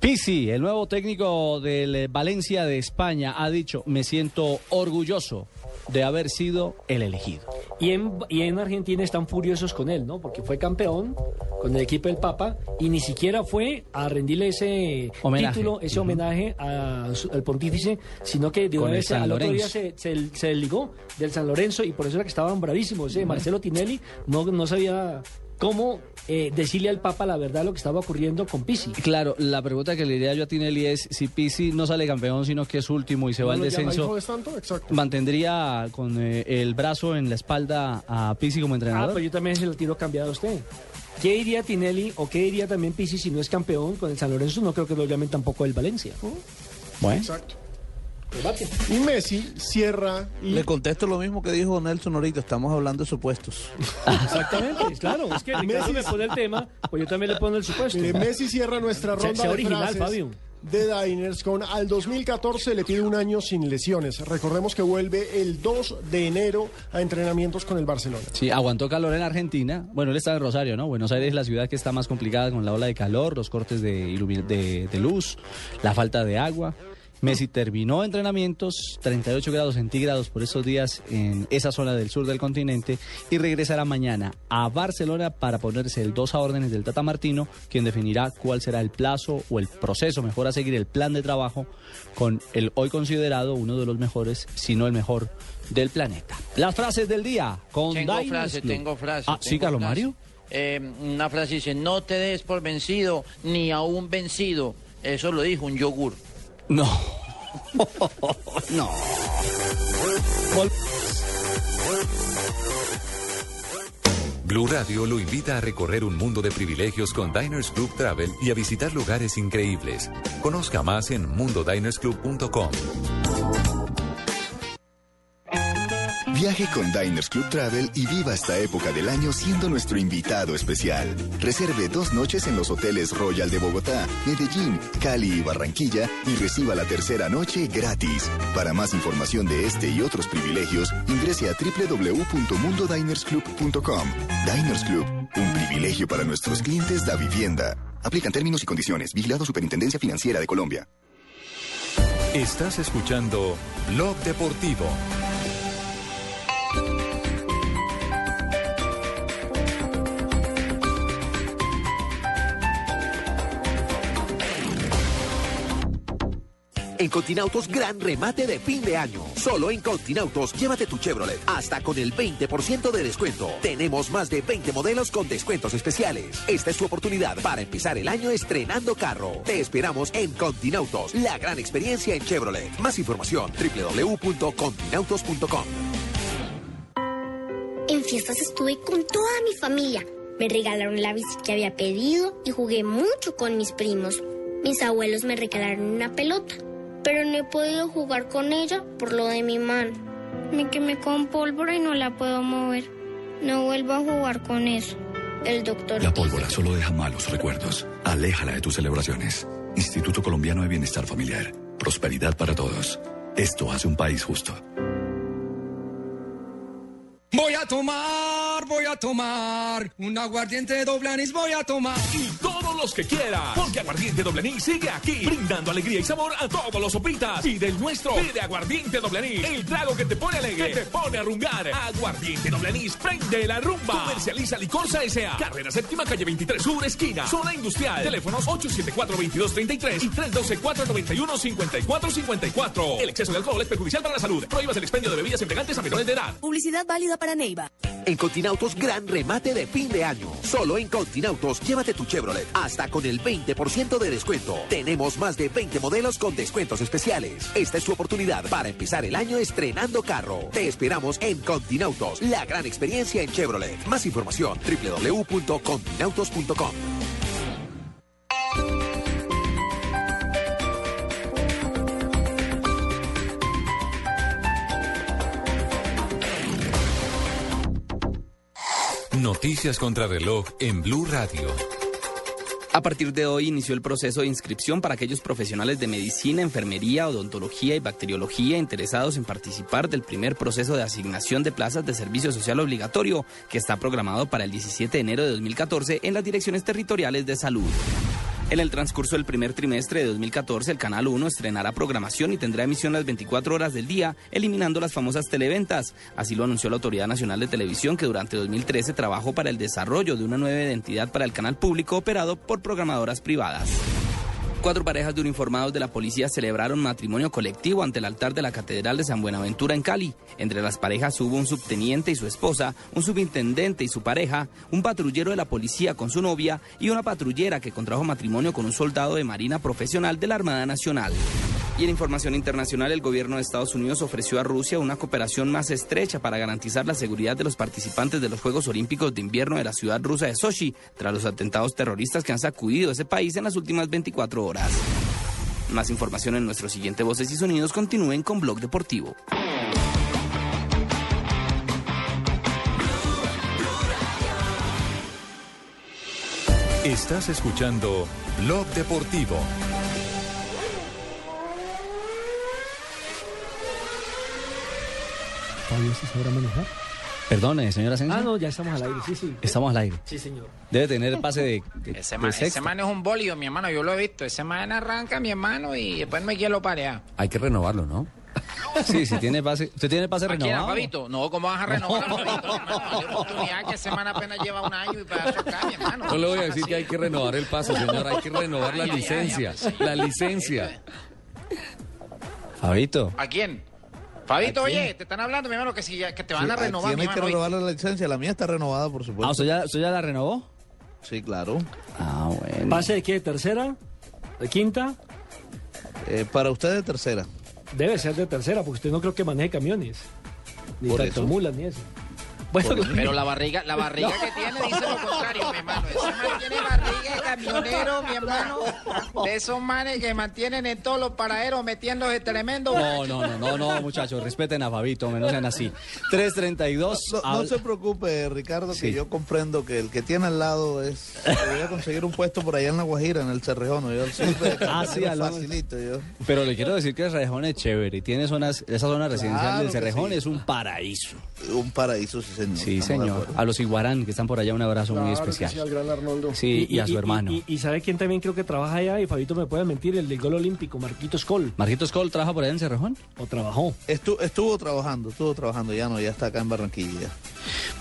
Pizzi, el nuevo técnico del eh, Valencia de España, ha dicho, me siento orgulloso de haber sido el elegido. Y en, y en Argentina están furiosos con él, ¿no? Porque fue campeón con el equipo del Papa y ni siquiera fue a rendirle ese Homenaje. título, ese homenaje a al pontífice, sino que de una el vez al otro día se, se, se desligó del San Lorenzo y por eso era que estaban bravísimos. ¿eh? Marcelo Tinelli no, no sabía cómo eh, decirle al Papa la verdad lo que estaba ocurriendo con Pisi. Claro, la pregunta que le diría yo a Tinelli es si Pizzi no sale campeón, sino que es último y se va al ¿No lo llama descenso. hijo de santo? Exacto. ¿Mantendría con eh, el brazo en la espalda a Pizzi como Ah, entrenador? pues yo también se lo tiro cambiado a usted. ¿Qué diría Tinelli o qué diría también Pisi si no es campeón con el San Lorenzo? No creo que lo llamen tampoco el Valencia. Bueno. Exacto. Y Messi cierra y Le contesto lo mismo que dijo Nelson ahorita, estamos hablando de supuestos. Exactamente, claro. Es que Ricardo me pone el tema, pues yo también le pongo el supuesto. Mire, Messi cierra nuestra ronda sea de original, frases Fabio. de Diners con al 2014 le pide un año sin lesiones. Recordemos que vuelve el 2 de enero a entrenamientos con el Barcelona. Sí, aguantó calor en Argentina. Bueno, él está en Rosario, ¿no? Buenos Aires es la ciudad que está más complicada con la ola de calor, los cortes de, ilumi- de, de luz, la falta de agua. Messi terminó entrenamientos, 38 grados centígrados por esos días en esa zona del sur del continente y regresará mañana a Barcelona para ponerse el dos a órdenes del Tata Martino, quien definirá cuál será el plazo o el proceso mejor a seguir el plan de trabajo con el hoy considerado uno de los mejores, si no el mejor del planeta. Las frases del día con Tengo frase, tengo frase. Ah, sí, Carlos frase. Mario. Eh, una frase dice, no te des por vencido, ni aún vencido. Eso lo dijo un yogur. No. no. Blue Radio lo invita a recorrer un mundo de privilegios con Diners Club Travel y a visitar lugares increíbles. Conozca más en mundodinersclub.com. Viaje con Diners Club Travel y viva esta época del año siendo nuestro invitado especial. Reserve dos noches en los hoteles Royal de Bogotá, Medellín, Cali y Barranquilla y reciba la tercera noche gratis. Para más información de este y otros privilegios, ingrese a www.mundodinersclub.com. Diners Club, un privilegio para nuestros clientes da vivienda. Aplican términos y condiciones. Vigilado Superintendencia Financiera de Colombia. Estás escuchando Blog Deportivo. En Continautos, gran remate de fin de año. Solo en Continautos, llévate tu Chevrolet hasta con el 20% de descuento. Tenemos más de 20 modelos con descuentos especiales. Esta es tu oportunidad para empezar el año estrenando carro. Te esperamos en Continautos, la gran experiencia en Chevrolet. Más información www.continautos.com. En fiestas estuve con toda mi familia. Me regalaron la bici que había pedido y jugué mucho con mis primos. Mis abuelos me regalaron una pelota, pero no he podido jugar con ella por lo de mi mano. Me quemé con pólvora y no la puedo mover. No vuelvo a jugar con eso. El doctor La pólvora solo deja malos recuerdos. Aléjala de tus celebraciones. Instituto Colombiano de Bienestar Familiar. Prosperidad para todos. Esto hace un país justo. Voy a tomar, voy a tomar un aguardiente doble anís, voy a tomar. Y todos los que quieras, porque Aguardiente Doble Anís sigue aquí, brindando alegría y sabor a todos los sopitas. Pide el nuestro, pide Aguardiente Doble Anís, el trago que te pone alegre, que te pone a rumbar. Aguardiente Doble Anís, prende la rumba. Comercializa Licorsa S.A. Carrera Séptima, calle 23 Sur, esquina, zona industrial. Teléfonos 874-2233 y 312-491-5454. El exceso de alcohol es perjudicial para la salud. Prohíbas el expendio de bebidas embriagantes a menores de edad. Publicidad válida para Neiva. En Continautos, gran remate de fin de año. Solo en Continautos, llévate tu Chevrolet hasta con el 20% de descuento. Tenemos más de 20 modelos con descuentos especiales. Esta es tu oportunidad para empezar el año estrenando carro. Te esperamos en Continautos, la gran experiencia en Chevrolet. Más información www.continautos.com. Noticias contra reloj en Blue Radio. A partir de hoy inició el proceso de inscripción para aquellos profesionales de medicina, enfermería, odontología y bacteriología interesados en participar del primer proceso de asignación de plazas de servicio social obligatorio que está programado para el 17 de enero de 2014 en las direcciones territoriales de salud. En el transcurso del primer trimestre de 2014, el Canal 1 estrenará programación y tendrá emisión las 24 horas del día, eliminando las famosas televentas. Así lo anunció la Autoridad Nacional de Televisión, que durante 2013 trabajó para el desarrollo de una nueva identidad para el canal público operado por programadoras privadas. Cuatro parejas de uniformados de la policía celebraron matrimonio colectivo ante el altar de la Catedral de San Buenaventura en Cali. Entre las parejas hubo un subteniente y su esposa, un subintendente y su pareja, un patrullero de la policía con su novia y una patrullera que contrajo matrimonio con un soldado de Marina profesional de la Armada Nacional. Y en información internacional, el gobierno de Estados Unidos ofreció a Rusia una cooperación más estrecha para garantizar la seguridad de los participantes de los Juegos Olímpicos de Invierno de la ciudad rusa de Sochi, tras los atentados terroristas que han sacudido ese país en las últimas 24 horas. Más información en nuestro siguiente Voces y Sonidos. Continúen con Blog Deportivo. Estás escuchando Blog Deportivo. Fabio se sabrá manejar. Perdone, señora Asensio. Ah, no, ya estamos al aire, sí, sí. Estamos al aire. Sí, señor. Debe tener pase de, de- Ese man, sexta. ese man es un bolio, mi hermano, yo lo he visto. Ese man arranca, mi hermano, y después me quiere lo parea. Hay que renovarlo, ¿no? Sí, sí, tiene pase. ¿Usted tiene pase ¿A quién, a renovado? Fabito? No, ¿cómo vas a renovar oportunidad que ese man apenas lleva un año y para eso mi hermano. No le voy a decir que hay que renovar el paso, señor. Hay que renovar la licencia. ay, La licencia. Fabito. ¿A quién? Fabito, oye, te están hablando, mi hermano, que, si ya- que te van a renovar, mi Tiene que hermano. renovar la licencia. La mía está renovada, por supuesto. Ah, ¿usted ya, usted ya la renovó? Sí, claro. Ah, bueno. ¿Pase de qué? ¿De tercera? ¿De quinta? Eh, para usted de tercera. Debe ser de tercera, porque usted no creo que maneje camiones. Ni Por tanto eso. mulas, ni eso. Bueno, Pero la barriga, la barriga que tiene dice lo contrario, mi hermano. Ese man tiene barriga de camionero, mi hermano. De esos manes que mantienen en todos los paraderos metiéndose tremendo. No, no, no, no, no, muchachos, respeten a Fabito, no sean así. 332. No, no habla- se preocupe, Ricardo, que Sí. yo comprendo que el que tiene al lado es. Debería conseguir un puesto por allá en La Guajira, en el Cerrejón. Yo siempre Ah, sí, al lado. facilito. Yo. Pero le quiero decir que el Cerrejón es chévere y tiene zonas, esa zona residencial Claro del Cerrejón sí. es un paraíso. Un paraíso, sí, Sí, señor. A los Iguarán que están por allá, un abrazo muy Claro especial. sí, al gran Arnoldo. Sí, y, a su hermano. Y, y sabe quién también creo que trabaja allá, y Fabito me puede mentir, el del gol olímpico, Marquitos Col. ¿Marquitos Col trabaja por allá en Cerrejón? ¿O trabajó? Estu- estuvo trabajando, estuvo trabajando, ya no, ya está acá en Barranquilla.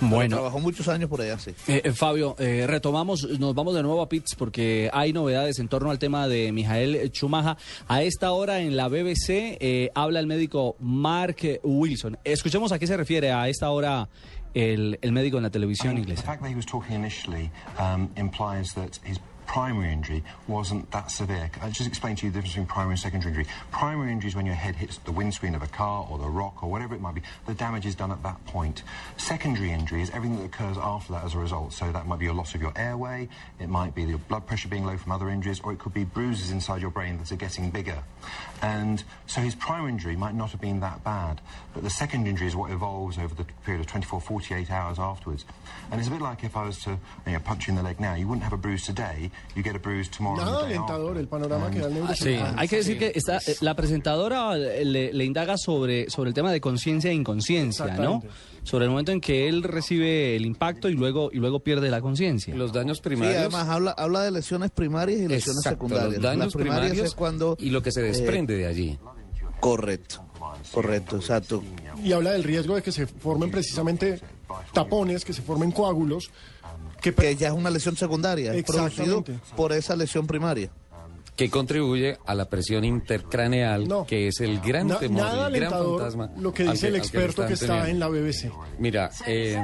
Bueno. Trabajó muchos años por allá, sí. Eh, eh, Fabio, eh, retomamos, nos vamos de nuevo a Pitts porque hay novedades en torno al tema de Mijael Chumaja. A esta hora en la BBC eh, habla el médico Mark Wilson. Escuchemos a qué se refiere a esta hora el, el médico en la televisión The inglesa. fact that he was talking initially um, implies that his primary injury wasn't that severe. I'll just explain to you the difference between primary and secondary injury. Primary injury is when your head hits the windscreen of a car or the rock or whatever it might be. The damage is done at that point. Secondary injury is everything that occurs after that as a result. So that might be your loss of your airway, it might be your blood pressure being low from other injuries, or it could be bruises inside your brain that are getting bigger. And so his primary injury might not have been that bad, but the secondary injury is what evolves over the period of 24, 48 hours afterwards. And it's a bit like if I was to you know, punch you in the leg now, you wouldn't have a bruise today, you get a bruise tomorrow. and Nada the day after. alentador el panorama que da el Sí, hay que decir que está, la presentadora eh, le, le indaga sobre, sobre el tema de conciencia e inconsciencia, ¿no? Sobre el momento en que él recibe el impacto y luego, y luego pierde la conciencia. Los daños Sí, primarios. además habla, habla de lesiones primarias y lesiones Exacto, secundarias. los daños Las primarias primarios es cuando... y lo que se eh, desprende de allí. correcto, correcto, exacto. Y habla del riesgo de que se formen precisamente tapones, que se formen coágulos. Que, Que ya es una lesión secundaria, es producido por esa lesión primaria. Que contribuye a la presión intercraneal, que es el gran Na- temor, nada el gran fantasma. lo que dice el experto que está en la BBC. Mira, eh,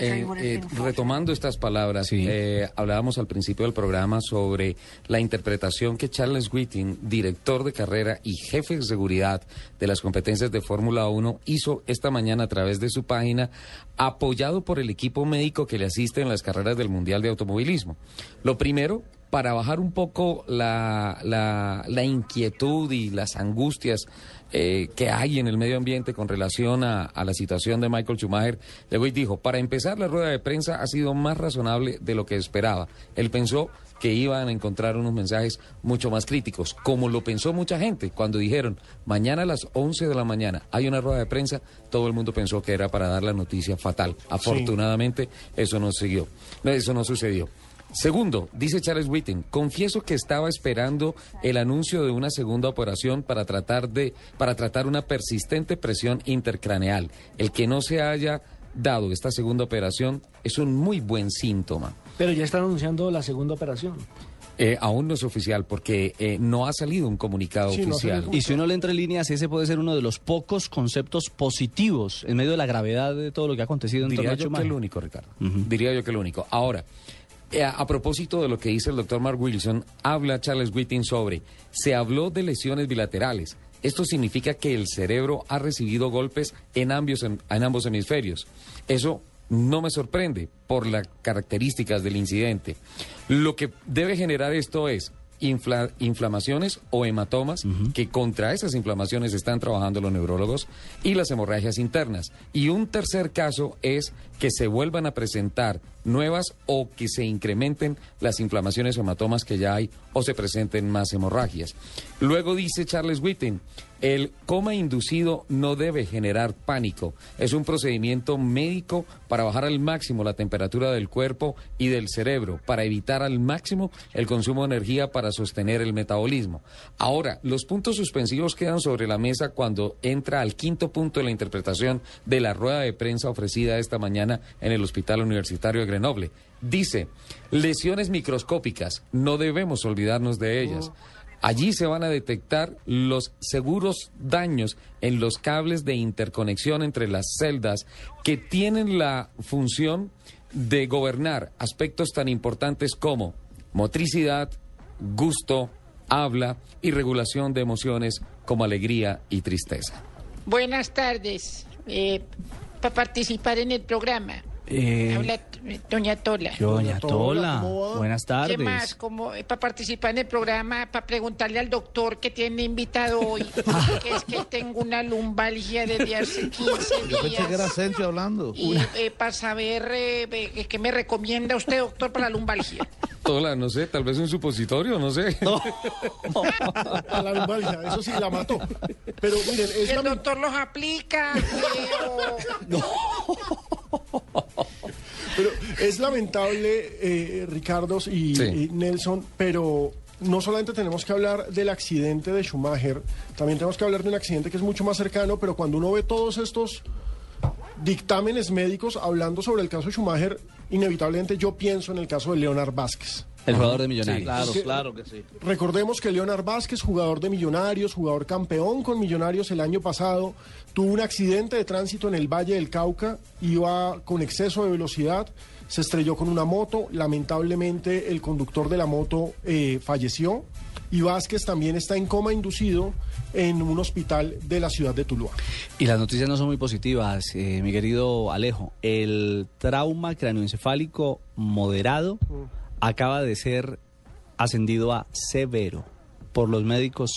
eh, eh, retomando estas palabras, eh, hablábamos al principio del programa sobre la interpretación que Charles Whiting, director de carrera y jefe de seguridad de las competencias de Fórmula 1, hizo esta mañana a través de su página, apoyado por el equipo médico que le asiste en las carreras del Mundial de Automovilismo. Lo primero, para bajar un poco la, la, la inquietud y las angustias eh, que hay en el medio ambiente con relación a, a la situación de Michael Schumacher, Lewis dijo, para empezar la rueda de prensa ha sido más razonable de lo que esperaba. Él pensó que iban a encontrar unos mensajes mucho más críticos, como lo pensó mucha gente cuando dijeron, mañana a las 11 de la mañana hay una rueda de prensa, todo el mundo pensó que era para dar la noticia fatal. Afortunadamente eso no siguió, eso no sucedió. Segundo, dice Charles Whitten, confieso que estaba esperando el anuncio de una segunda operación para tratar de para tratar una persistente presión intercraneal. El que no se haya dado esta segunda operación es un muy buen síntoma. Pero ya están anunciando la segunda operación. Eh, aún no es oficial porque eh, no ha salido un comunicado oficial. Y si uno le entra en líneas, ese puede ser uno de los pocos conceptos positivos en medio de la gravedad de todo lo que ha acontecido en torno Diría a yo que Schumacher. el único, Ricardo. Diría yo que el único. Ahora, a, a propósito de lo que dice el doctor Mark Wilson, habla Charles Whiting sobre, se habló de lesiones bilaterales. Esto significa que el cerebro ha recibido golpes en ambos, en ambos hemisferios. Eso no me sorprende por las características del incidente. Lo que debe generar esto es infla- inflamaciones o hematomas, que contra esas inflamaciones están trabajando los neurólogos, y las hemorragias internas. Y un tercer caso es que se vuelvan a presentar nuevas o que se incrementen las inflamaciones o hematomas que ya hay o se presenten más hemorragias. Luego dice Charles Whitten, el coma inducido no debe generar pánico. Es un procedimiento médico para bajar al máximo la temperatura del cuerpo y del cerebro, para evitar al máximo el consumo de energía para sostener el metabolismo. Ahora, los puntos suspensivos quedan sobre la mesa cuando entra al quinto punto de la interpretación de la rueda de prensa ofrecida esta mañana en el Hospital Universitario de Grenoble. Dice, lesiones microscópicas, no debemos olvidarnos de ellas. Allí se van a detectar los seguros daños en los cables de interconexión entre las celdas que tienen la función de gobernar aspectos tan importantes como motricidad, gusto, habla y regulación de emociones como alegría y tristeza. Buenas tardes. para participar en el programa. Eh, Habla eh, Doña Tola. Doña Tola, buenas tardes. ¿Qué más? Como para participar en el programa, para preguntarle al doctor que tiene invitado hoy, que es que tengo una lumbalgia desde hace 15 Yo pensé que era días. Asensio hablando. Y para saber eh, eh, qué me recomienda usted, doctor, para la lumbalgia. Tola, no sé, tal vez un supositorio, no sé. A la lumbalgia, eso sí la mató. Pero miren, es el doctor los aplica. eh, o- Pero es lamentable, eh, Ricardo y, Sí. y Nelson, pero no solamente tenemos que hablar del accidente de Schumacher, también tenemos que hablar de un accidente que es mucho más cercano, pero cuando uno ve todos estos dictámenes médicos hablando sobre el caso Schumacher, inevitablemente yo pienso en el caso de Leonard Vázquez. El jugador de Millonarios. Claro, claro que sí. Recordemos que Leonard Vázquez, jugador de Millonarios, jugador campeón con Millonarios el año pasado, tuvo un accidente de tránsito en el Valle del Cauca, iba con exceso de velocidad, se estrelló con una moto, lamentablemente el conductor de la moto eh, falleció y Vázquez también está en coma inducido en un hospital de la ciudad de Tuluá. Y las noticias no son muy positivas, eh, mi querido Alejo. El trauma cráneoencefálico moderado acaba de ser ascendido a severo por los médicos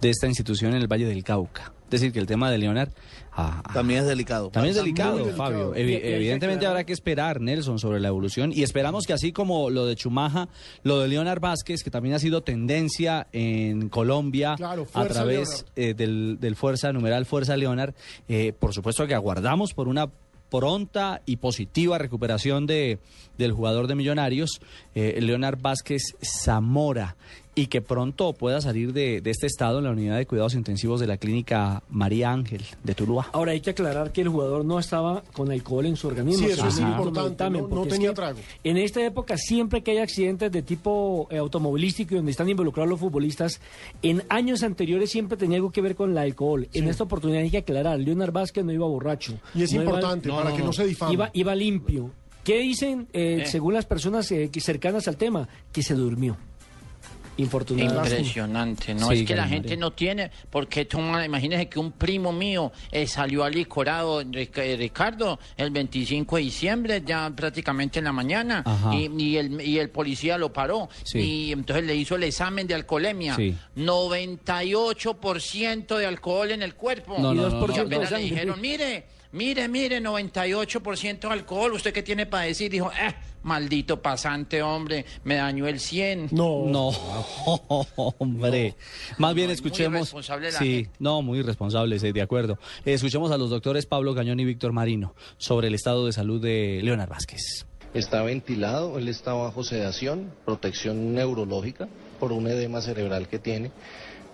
de esta institución en el Valle del Cauca. Es decir, que el tema de Leonard ah, ah, También es delicado. también es delicado, delicado. Fabio. Evi- evidentemente habrá que esperar, Nelson, sobre la evolución. Y esperamos que así como lo de Chumaja, lo de Leonard Vázquez, que también ha sido tendencia en Colombia Claro, a través eh, del, del Fuerza, numeral Fuerza Leonard, eh, por supuesto que aguardamos por una pronta y positiva recuperación de, del jugador de Millonarios, eh, Leonard Vázquez Zamora, y que pronto pueda salir de, de este estado en la unidad de cuidados intensivos de la clínica María Ángel de Tuluá. Ahora hay que aclarar que el jugador no estaba con alcohol en su organismo. Sí, eso es importante, no- no porque es tenía que trago. En esta época, siempre que hay accidentes de tipo eh, automovilístico y donde están involucrados los futbolistas, en años anteriores siempre tenía algo que ver con el alcohol. En esta oportunidad hay que aclarar, Leonard Vázquez no iba borracho. Y es No iba- importante para que no se difame. Iba, iba limpio. ¿Qué dicen, eh, Eh. según las personas eh, que cercanas al tema? Que se durmió. Infortunadamente. Impresionante, ¿no? Sí, es que la gente María. no tiene, porque toma, imagínese que un primo mío eh, salió alicorado, Ric- eh, Ricardo, el 25 de diciembre, ya prácticamente en la mañana, y, y el, y el policía lo paró, Sí. y entonces le hizo el examen de alcoholemia, Sí. 98% de alcohol en el cuerpo, No, no, y no, no, apenas le dijeron, mire, mire, mire, 98% de alcohol, ¿usted qué tiene para decir? Dijo, eh, maldito pasante, hombre, me dañó el 100. No. No, hombre. Más bien muy escuchemos. irresponsable la sí, gente. no, muy irresponsable, sí, de acuerdo. Eh, escuchemos a los doctores Pablo Cañón y Víctor Marino sobre el estado de salud de Leonard Vázquez. Está ventilado, él está bajo sedación, protección neurológica por un edema cerebral que tiene,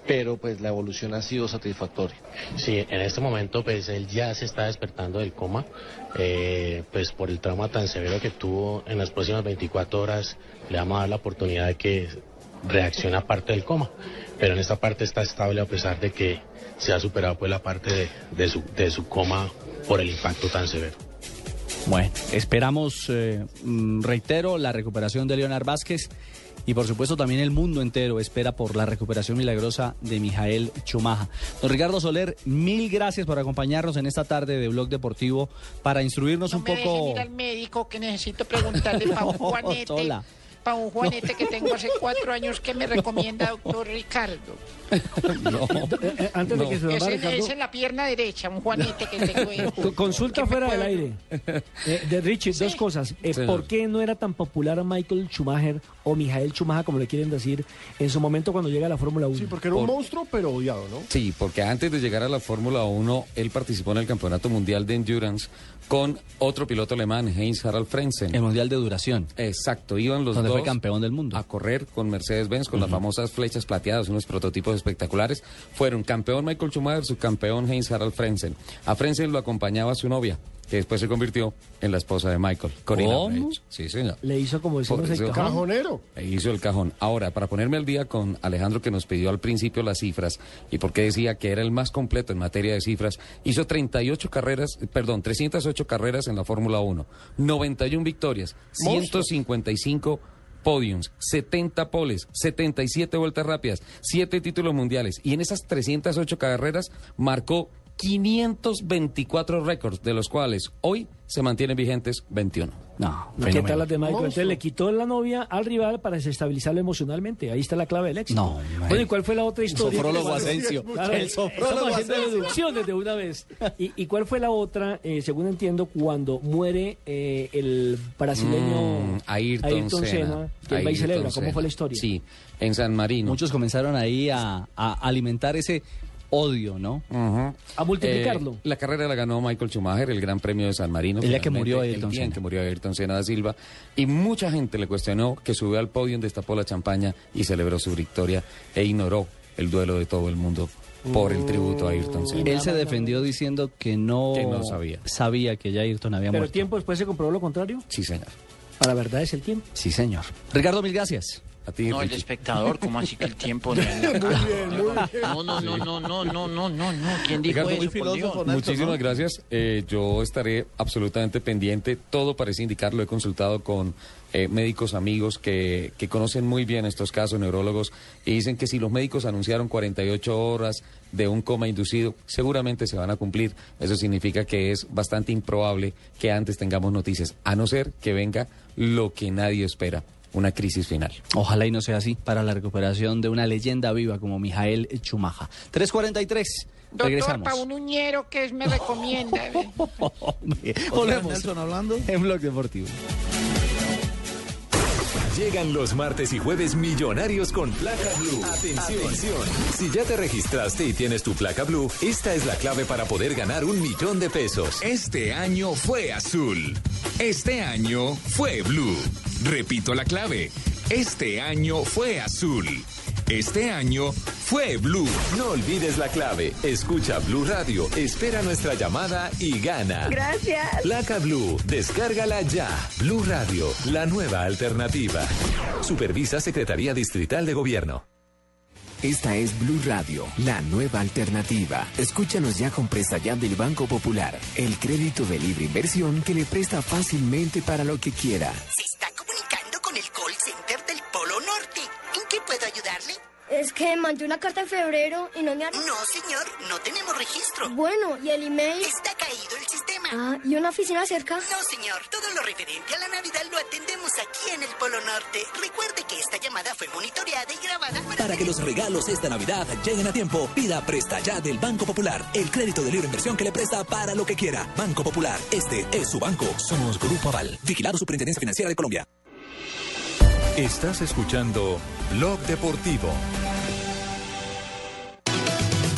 pero pues la evolución ha sido satisfactoria. Sí, en este momento pues él ya se está despertando del coma, eh, pues por el trauma tan severo que tuvo en las próximas 24 horas le vamos a dar la oportunidad de que reaccione a parte del coma, pero en esta parte está estable a pesar de que se ha superado pues la parte de, de su, de su coma por el impacto tan severo. Bueno, esperamos, eh, mm, reitero, la recuperación de Leonard Vázquez y por supuesto también el mundo entero espera por la recuperación milagrosa de Mijael Chumaja. Don Ricardo Soler, mil gracias por acompañarnos en esta tarde de Blog Deportivo para instruirnos No un me dejen poco... ir al médico que necesito preguntarle para un Juanete. Sola. Para un Juanete que tengo hace cuatro años que me recomienda doctor Ricardo. Antes de que se nos Es en, Ricardo. es en la pierna derecha, un Juanete que tengo. Consulta fuera del aire. Eh, de Richie, dos cosas. Eh. ¿Por qué no era tan popular Michael Schumacher o Mijael Schumacher, como le quieren decir, en su momento cuando llega a la Fórmula 1? Sí, porque era un Por- monstruo, pero odiado, ¿no? Sí, porque antes de llegar a la Fórmula 1, él participó en el Campeonato Mundial de Endurance con otro piloto alemán, Heinz Harald Frenzen. El Mundial de Duración. Exacto, iban los Donde dos fue campeón del mundo. a correr con Mercedes-Benz, con las famosas flechas plateadas, unos prototipos espectaculares. Fueron campeón Michael Schumacher, subcampeón Heinz Harald Frenzen. A Frenzen lo acompañaba su novia, que después se convirtió en la esposa de Michael, Corina ¿Cómo? Sí, señor. Le hizo como decimos el cajón. Cajonero. E hizo el cajón. Ahora, para ponerme al día con Alejandro que nos pidió al principio las cifras y porque decía que era el más completo en materia de cifras, hizo 38 carreras, eh, perdón, 308 carreras en la Fórmula 1, 91 victorias, 155 podiums, 70 poles, 77 vueltas rápidas, 7 títulos mundiales y en esas 308 carreras marcó 524 récords, de los cuales hoy se mantienen vigentes 21. No, ¿Qué tal las de Michael? Entonces le quitó la novia al rival para desestabilizarlo emocionalmente. Ahí está la clave del éxito. No, bueno, ¿y cuál fue la otra historia? sofrólogo Claro, Asensio. claro, El sofrólogo estamos haciendo Asensio. deducciones de una vez. ¿Y, y cuál fue la otra, eh, según entiendo, cuando muere eh, el brasileño Mm, Ayrton, Senna. que él va y Ayrton celebra? ¿Cómo Senna. fue la historia? Sí, en San Marino. Muchos comenzaron ahí a, a alimentar ese odio, ¿no? A multiplicarlo. Eh, la carrera la ganó Michael Schumacher, el Gran Premio de San Marino. El día que murió el Ayrton día en Senna. que murió Ayrton Senna da Silva. Y mucha gente le cuestionó que subió al podio, destapó la champaña y celebró su victoria e ignoró el duelo de todo el mundo por el tributo a Ayrton Senna. Él se defendió diciendo que no, Que no sabía. sabía que ya Ayrton había Pero muerto. tiempo después se comprobó lo contrario. Sí, señor. A la verdad es el tiempo. Sí, señor. Ricardo, mil gracias. A ti, No, el espectador, ¿cómo así que el tiempo? de- No, no, no, no, no, no, no, no, no. ¿Quién dijo Ricardo, eso? Muchísimas gracias. Eh, yo estaré absolutamente pendiente. Todo parece indicar, lo he consultado con eh, médicos amigos que, que conocen muy bien estos casos, neurólogos, y dicen que si los médicos anunciaron 48 horas de un coma inducido, seguramente se van a cumplir. Eso significa que es bastante improbable que antes tengamos noticias, a no ser que venga lo que nadie espera, una crisis final. Ojalá y no sea así para la recuperación de una leyenda viva como Mijael Chumaja. 343. Doctor, Regresamos. para un uñero, ¿qué me recomienda? Volvemos. Nelson hablando. En Blog Deportivo. Llegan los martes y jueves millonarios con placa blue. Atención. Si ya te registraste y tienes tu placa blue, esta es la clave para poder ganar un millón de pesos. Este año fue azul. Este año fue blue. Repito la clave. Este año fue azul. Este año fue blue. No olvides la clave. Escucha Blue Radio, espera nuestra llamada y gana. Gracias. Placa Blue, descárgala ya. Blue Radio, la nueva alternativa. Supervisa Secretaría Distrital de Gobierno. Esta es Blue Radio, la nueva alternativa. Escúchanos ya con Presta Ya del Banco Popular, el crédito de libre inversión que le presta fácilmente para lo que quiera. Se está center del Polo Norte. ¿En qué puedo ayudarle? Es que mandé una carta en febrero y no me han... No, señor, no tenemos registro. Bueno, ¿y el email? Está caído el sistema. Ah, ¿y una oficina cerca? No, señor, todo lo referente a la Navidad lo atendemos aquí en el Polo Norte. Recuerde que esta llamada fue monitoreada y grabada para... Para que los regalos esta Navidad lleguen a tiempo, pida Presta Ya del Banco Popular, el crédito de libre inversión que le presta para lo que quiera. Banco Popular, este es su banco. Somos Grupo Aval, vigilado Superintendencia Financiera de Colombia. Estás escuchando Blog Deportivo.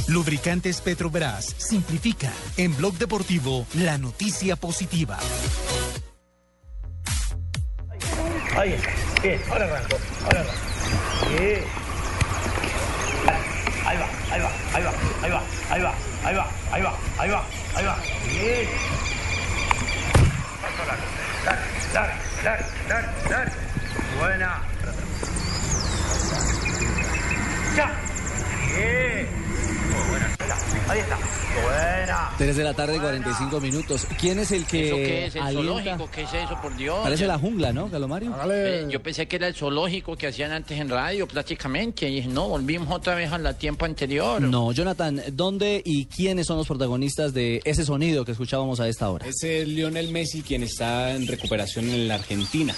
Lubricantes Petrobras simplifica en Blog Deportivo la noticia positiva. Ahí. Bien, ahora arranco. Ahora arranco. Bien. Ahí va, ahí va, ahí va, ahí va, ahí va, ahí va, ahí va, ahí va, ahí va. Bien. Paso largo. Dale, dale, dale, dale. Buena. Ya. Bien. Muy buena. Ahí está. Buena. 3 de la tarde, 45 minutos. ¿Quién es el que ¿Eso qué es? ¿El alienta? zoológico? ¿Qué es eso, por Dios? Parece Ya- la jungla, ¿no, Calomario? Eh, yo pensé que era el zoológico que hacían antes en radio, prácticamente. Y dije, no, volvimos otra vez al tiempo anterior. No, Jonathan, ¿dónde y quiénes son los protagonistas de ese sonido que escuchábamos a esta hora? Es el Lionel Messi quien está en recuperación en la Argentina.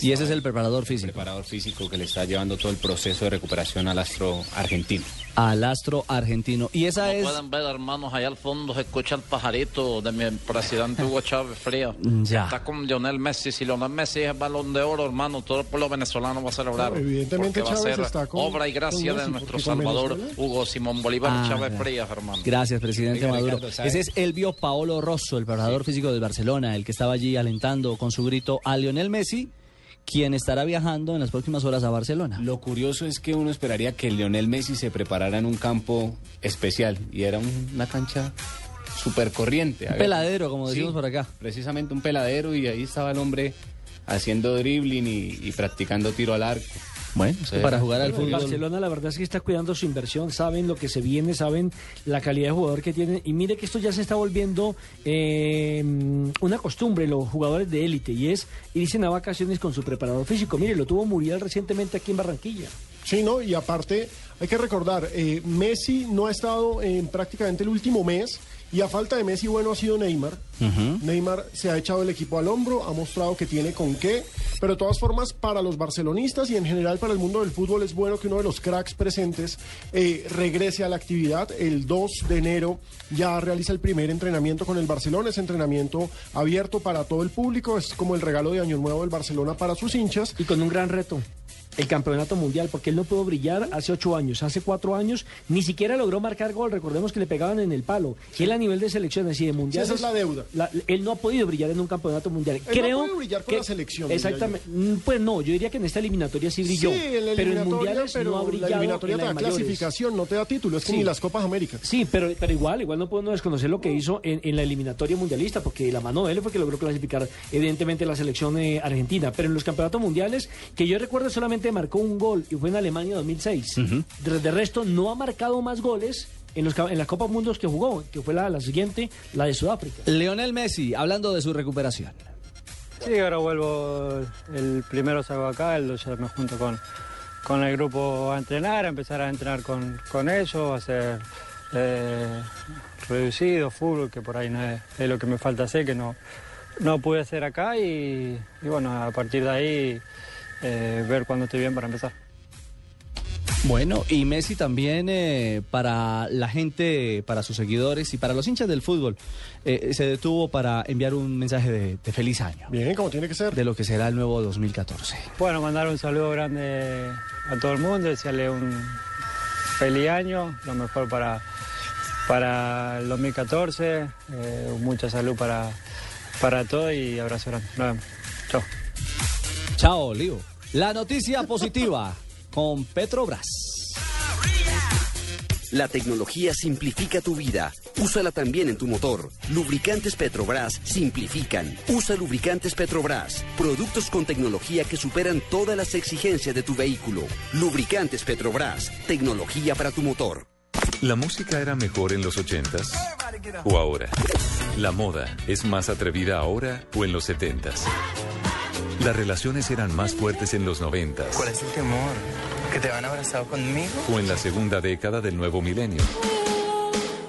Y ese es el preparador físico. preparador físico que le está llevando todo el proceso de recuperación al astro argentino. Al astro argentino. Y esa Como es... pueden ver, hermanos, allá al fondo se escucha el pajarito de mi presidente Hugo Chávez Frías. Ya. Está con Lionel Messi. Si Lionel Messi es el balón de oro, hermano, todo el pueblo venezolano va a celebrar. No, evidentemente Porque va a Chávez ser está con- obra y gracia de nuestro Salvador Venezuela- Hugo Simón Bolívar Ah, Chávez ya. Frías, hermano. Gracias, presidente Oiga, Maduro. Ese es Elvio Paolo Rosso, el preparador físico del Barcelona, el que estaba allí alentando con su grito a Lionel Messi, quien estará viajando en las próximas horas a Barcelona. Lo curioso es que uno esperaría que Lionel Messi se preparara en un campo especial y era un- una cancha súper corriente. Un peladero, como decimos por acá. Precisamente un peladero y ahí estaba el hombre haciendo dribbling y, y practicando tiro al arco. Bueno, Sí. para jugar al fútbol. Barcelona la verdad es que está cuidando su inversión, saben lo que se viene, saben la calidad de jugador que tienen y mire que esto ya se está volviendo eh, una costumbre los jugadores de élite y es irse a vacaciones con su preparador físico. Mire, lo tuvo Muriel recientemente aquí en Barranquilla. Sí, ¿no? Y aparte, hay que recordar, eh, Messi no ha estado en prácticamente el último mes y a falta de Messi, bueno, ha sido Neymar. Neymar se ha echado el equipo al hombro, ha mostrado que tiene con qué, pero de todas formas, para los barcelonistas y en general para el mundo del fútbol es bueno que uno de los cracks presentes eh, regrese a la actividad. El 2 de enero ya realiza el primer entrenamiento con el Barcelona, es entrenamiento abierto para todo el público, es como el regalo de Año Nuevo del Barcelona para sus hinchas. Y con un gran reto. El campeonato mundial, porque él no pudo brillar hace ocho años, hace cuatro años, ni siquiera logró marcar gol, recordemos que le pegaban en el palo. Él a nivel de selecciones y de mundiales... esa es la deuda. la- él no ha podido brillar en un campeonato mundial. Él no Creo puede brillar con que- la selección, Exactamente. Mm, Pues no, yo diría que en esta eliminatoria sí brilló. Sí, en la pero en mundiales pero no ha la brillado eliminatoria en la de clasificación, no te da título, es como Sí. las Copas Américas. Sí, pero, pero igual, igual no podemos desconocer lo que hizo en, en la eliminatoria mundialista, porque la mano de él fue que logró clasificar, evidentemente, la selección eh, argentina. Pero en los campeonatos mundiales, que yo recuerdo solamente marcó un gol y fue en Alemania 2006. de, de resto, no ha marcado más goles en, los, en la Copa Mundos que jugó, que fue la, la siguiente, la de Sudáfrica. Leonel Messi, hablando de su recuperación. Sí, ahora vuelvo, el primero salgo acá, el ya me junto con, con el grupo a entrenar, a empezar a entrenar con, con ellos, a hacer eh, reducido, fútbol, que por ahí no es, es lo que me falta hacer, que no, no pude hacer acá y, y bueno, a partir de ahí eh, ver cuándo estoy bien para empezar. Bueno, y Messi también eh, para la gente, para sus seguidores y para los hinchas del fútbol, eh, se detuvo para enviar un mensaje de, de feliz año. Bien, como tiene que ser. De lo que será el nuevo 2014. Bueno, mandar un saludo grande a todo el mundo, desearle un feliz año, lo mejor para, para el 2014, eh, mucha salud para, para todos y abrazo grande. Nos vemos. Chao. Chao, Lío. La noticia positiva con Petrobras. La tecnología simplifica tu vida. Úsala también en tu motor. Lubricantes Petrobras simplifican. Usa lubricantes Petrobras. Productos con tecnología que superan todas las exigencias de tu vehículo. Lubricantes Petrobras. Tecnología para tu motor. ¿La música era mejor en los 80s o ahora? ¿La moda es más atrevida ahora o en los 70s? ¿Las relaciones eran más fuertes en los 90s ¿Cuál es el temor? ¿Que te van abrazado conmigo? o en la segunda década del nuevo milenio?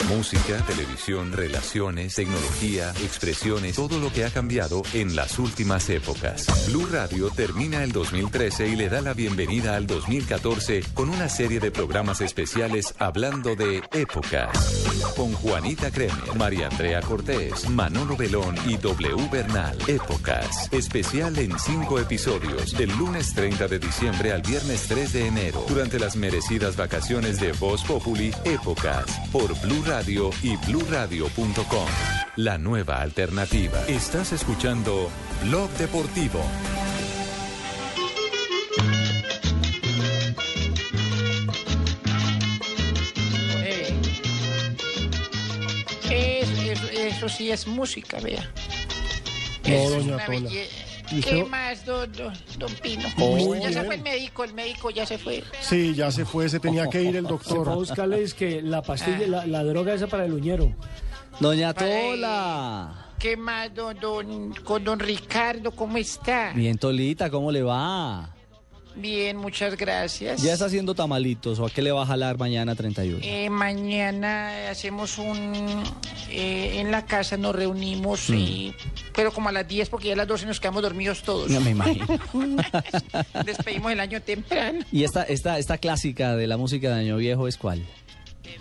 Música, televisión, relaciones, tecnología, expresiones, todo lo que ha cambiado en las últimas épocas. Blue Radio termina el 2013 y le da la bienvenida al 2014 con una serie de programas especiales hablando de épocas. Con Juanita Kremer, María Andrea Cortés, Manolo Belón y W Bernal. Épocas. Especial en cinco episodios del lunes 30 de diciembre al viernes 3 de enero. Durante las merecidas vacaciones de Voz Populi, Épocas. Por Blue Radio y bluradio.com. La nueva alternativa. Estás escuchando Blog Deportivo. Eh, es- eso, eso sí es música, vea. No, doña una Tola. belle- ¿Y ¿Qué más, don, don, don Pino? Muy ya se fue el médico, el médico ya se fue. Sí, ya se fue, se tenía que ir el Se fue a doctor. buscarles que la pastilla, la, la droga esa para el uñero. Doña. Tola. ¿Qué más, don, don, con don Ricardo? ¿Cómo está? Bien, Tolita, ¿cómo le va? Bien, muchas gracias. ¿Ya está haciendo tamalitos o a qué le va a jalar mañana 31? Eh, mañana hacemos un... eh, en la casa nos reunimos, Mm. y, pero como a las 10 porque ya a las 12 nos quedamos dormidos todos. No me imagino. Despedimos el año temprano. ¿Y esta, esta, esta clásica de la música de Año Viejo es cuál?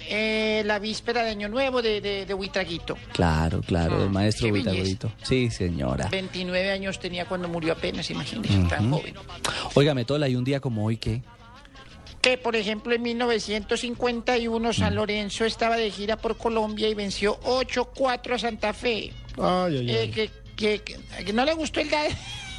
Eh, la víspera de Año Nuevo de, de, de Huitraguito. Claro, claro, del maestro qué Vitagorito. Sí, señora. 29 años tenía cuando murió apenas, imagínese, tan joven. Óigame, Tola, y un día como hoy, ¿qué? Que, por ejemplo, en 1951 Mm. San Lorenzo estaba de gira por Colombia y venció 8-4 a Santa Fe. Ay, ay, Eh, ay. que, que- que- que no le gustó el dado.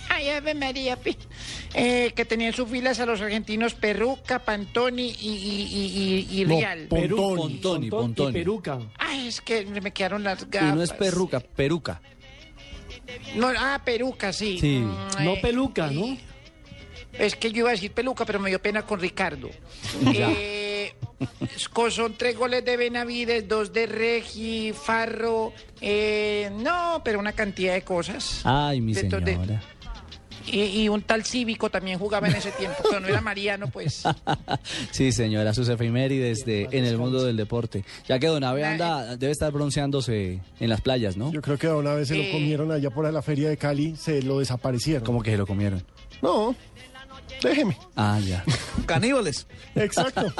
Ay, Ave María. eh, que tenía en sus filas a los argentinos Perruca, Pantoni y, y, y- y- y No, Rial. Perú- Pontoni, Pontoni. Y Peruca. Ay, es que me quedaron las Y gafas. no es perruca, peruca. No, ah, Peruca, sí. Sí. Mm, No eh, peluca, ¿no? Es que yo iba a decir peluca, pero me dio pena con Ricardo. Eh, son tres goles de Benavides, dos de Regi, Farro. eh, no, pero una cantidad de cosas. Ay, mi de- señora. Y, y un tal cívico también jugaba en ese tiempo, pero no era Mariano, pues. Sí, señora, sus efemérides de, en el mundo del deporte. Ya que Don Abe anda, debe estar bronceándose en las playas, ¿no? Yo creo que una vez se Eh. lo comieron allá por la feria de Cali, se lo desaparecieron. ¿Cómo que se lo comieron? No, déjeme. Ah, ya. Caníbales. Exacto.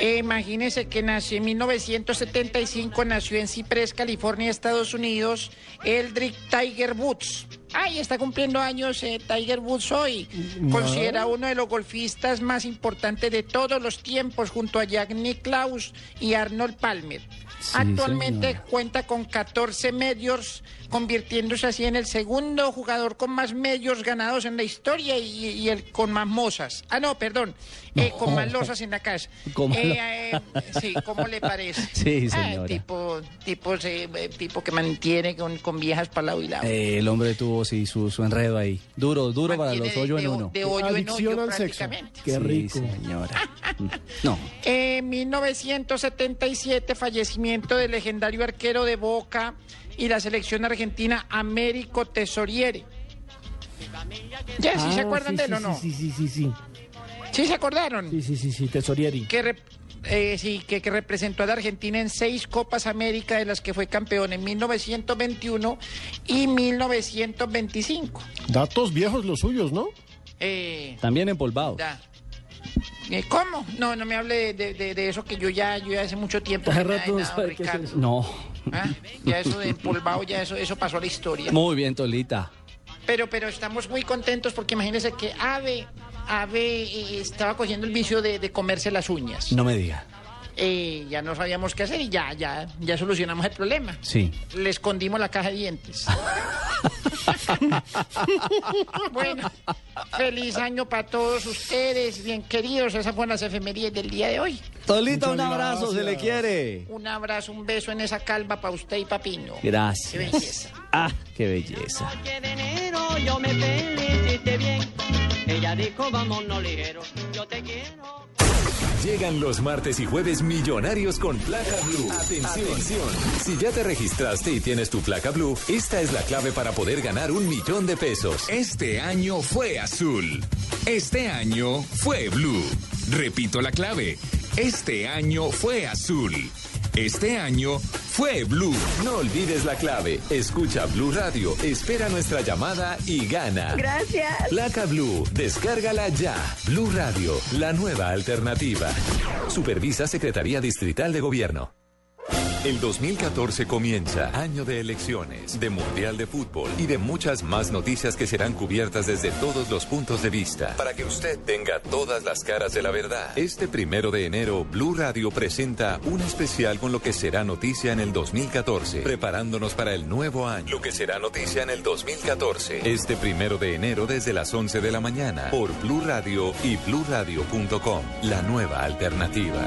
Eh, imagínense que nació en 1975, nació en Cypress, California, Estados Unidos, Eldrick Tiger Woods. Ay, está cumpliendo años eh, Tiger Woods hoy. No. Considera uno de los golfistas más importantes de todos los tiempos, junto a Jack Nicklaus y Arnold Palmer. Sí, Actualmente cuenta con 14 majors, convirtiéndose así en el segundo jugador con más majors ganados en la historia y, y el con más mozas. Ah, no, perdón, eh, con más losas en la casa. Más Eh, lo- eh, sí, ¿cómo le parece? Sí, Ah, señora. tipo, tipo, eh, tipo que mantiene con, con viejas para lado y lado. El hombre tuvo sí su, su enredo ahí. Duro, duro para los de- hoyo de, en uno. de hoyo en Adicción hoyo al sexo. Qué rico. señora. No. En 1977, fallecimiento del legendario arquero de Boca y la selección argentina Américo Tesoriere. ¿Ya sí se Ah, acuerdan sí, de él sí, o no? Sí, sí, sí, sí. ¿Sí se acordaron? Sí, sí, sí, sí, Tesorieri. Que, eh, sí, que, que representó a la Argentina en seis Copas América, de las que fue campeón en 1921 y 1925. Datos viejos los suyos, ¿no? Eh, También empolvados. da. Eh, ¿Cómo? No, no me hable de, de- de eso que yo ya, yo ya hace mucho tiempo Hace rato no sabe qué es Ricardo. eso. No. Ah, Ya eso de empolvado, ya eso, eso pasó a la historia. Muy bien, Tolita. Pero, pero estamos muy contentos porque imagínense que Ave, Ave eh, estaba cogiendo el vicio de, de comerse las uñas. No me diga. Eh, ya no sabíamos qué hacer y ya, ya, ya solucionamos el problema. Sí. Le escondimos la caja de dientes. bueno, feliz año para todos ustedes, bien queridos. Esas fueron las efemerías del día de hoy. Tolita, un abrazo, se le quiere. Un abrazo, un beso en esa calva para usted y Papiño. Qué Gracias. belleza. Ah, qué belleza. de enero yo me felicité bien. Ella dijo, vámonos ligero, yo te quiero. Llegan los martes y jueves millonarios con placa blue. Atención. Si ya te registraste y tienes tu placa blue, esta es la clave para poder ganar un millón de pesos. Este año fue azul. Este año fue blue. Repito la clave. Este año fue azul. Este año fue blue. No olvides la clave. Escucha Blue Radio, espera nuestra llamada y gana. Gracias. Placa Blue, descárgala ya. Blue Radio, la nueva alternativa. Supervisa Secretaría Distrital de Gobierno. El 2014 comienza, año de elecciones, de Mundial de Fútbol y de muchas más noticias que serán cubiertas desde todos los puntos de vista, para que usted tenga todas las caras de la verdad. Este primero de enero, Blue Radio presenta un especial con lo que será noticia en el 2014, preparándonos para el nuevo año, lo que será noticia en el 2014. Este primero de enero desde las 11 de la mañana, por Blue Radio y BlueRadio.com, la nueva alternativa.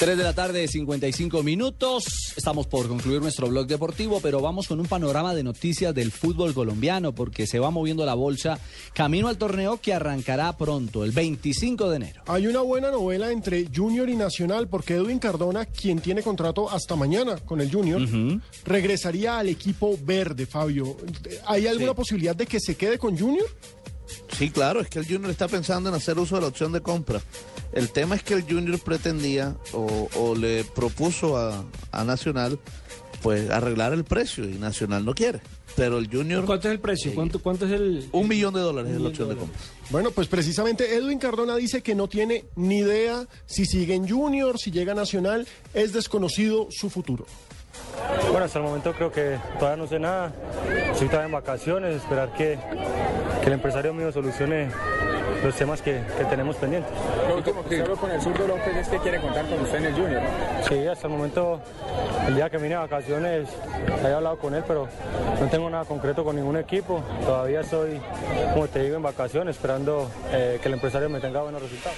3 de la tarde, 55 minutos. Estamos por concluir nuestro blog deportivo, pero vamos con un panorama de noticias del fútbol colombiano, porque se va moviendo la bolsa camino al torneo que arrancará pronto, el 25 de enero. Hay una buena novela entre Junior y Nacional porque Edwin Cardona, quien tiene contrato hasta mañana con el Junior, regresaría al equipo verde, Fabio. ¿Hay alguna Sí. posibilidad de que se quede con Junior? Sí, claro, es que el Junior está pensando en hacer uso de la opción de compra. El tema es que el Junior pretendía o, o le propuso a, a Nacional pues arreglar el precio y Nacional no quiere. Pero el Junior... ¿Cuánto es el precio? ¿Cuánto, cuánto es el...? Un millón de dólares es la opción de de compra. Bueno, pues precisamente Edwin Cardona dice que no tiene ni idea si sigue en Junior, si llega a Nacional, es desconocido su futuro. Bueno, hasta el momento creo que todavía no sé nada. Estoy todavía en vacaciones, esperar que, que el empresario mío solucione los temas que, que tenemos pendientes. Lo último que hablo con el zurdo López es que quiere contar con usted en el Junior, ¿no? Sí, hasta el momento, el día que vine de vacaciones, he hablado con él, pero no tengo nada concreto con ningún equipo. Todavía estoy, como te digo, en vacaciones, esperando eh, que el empresario me tenga buenos resultados.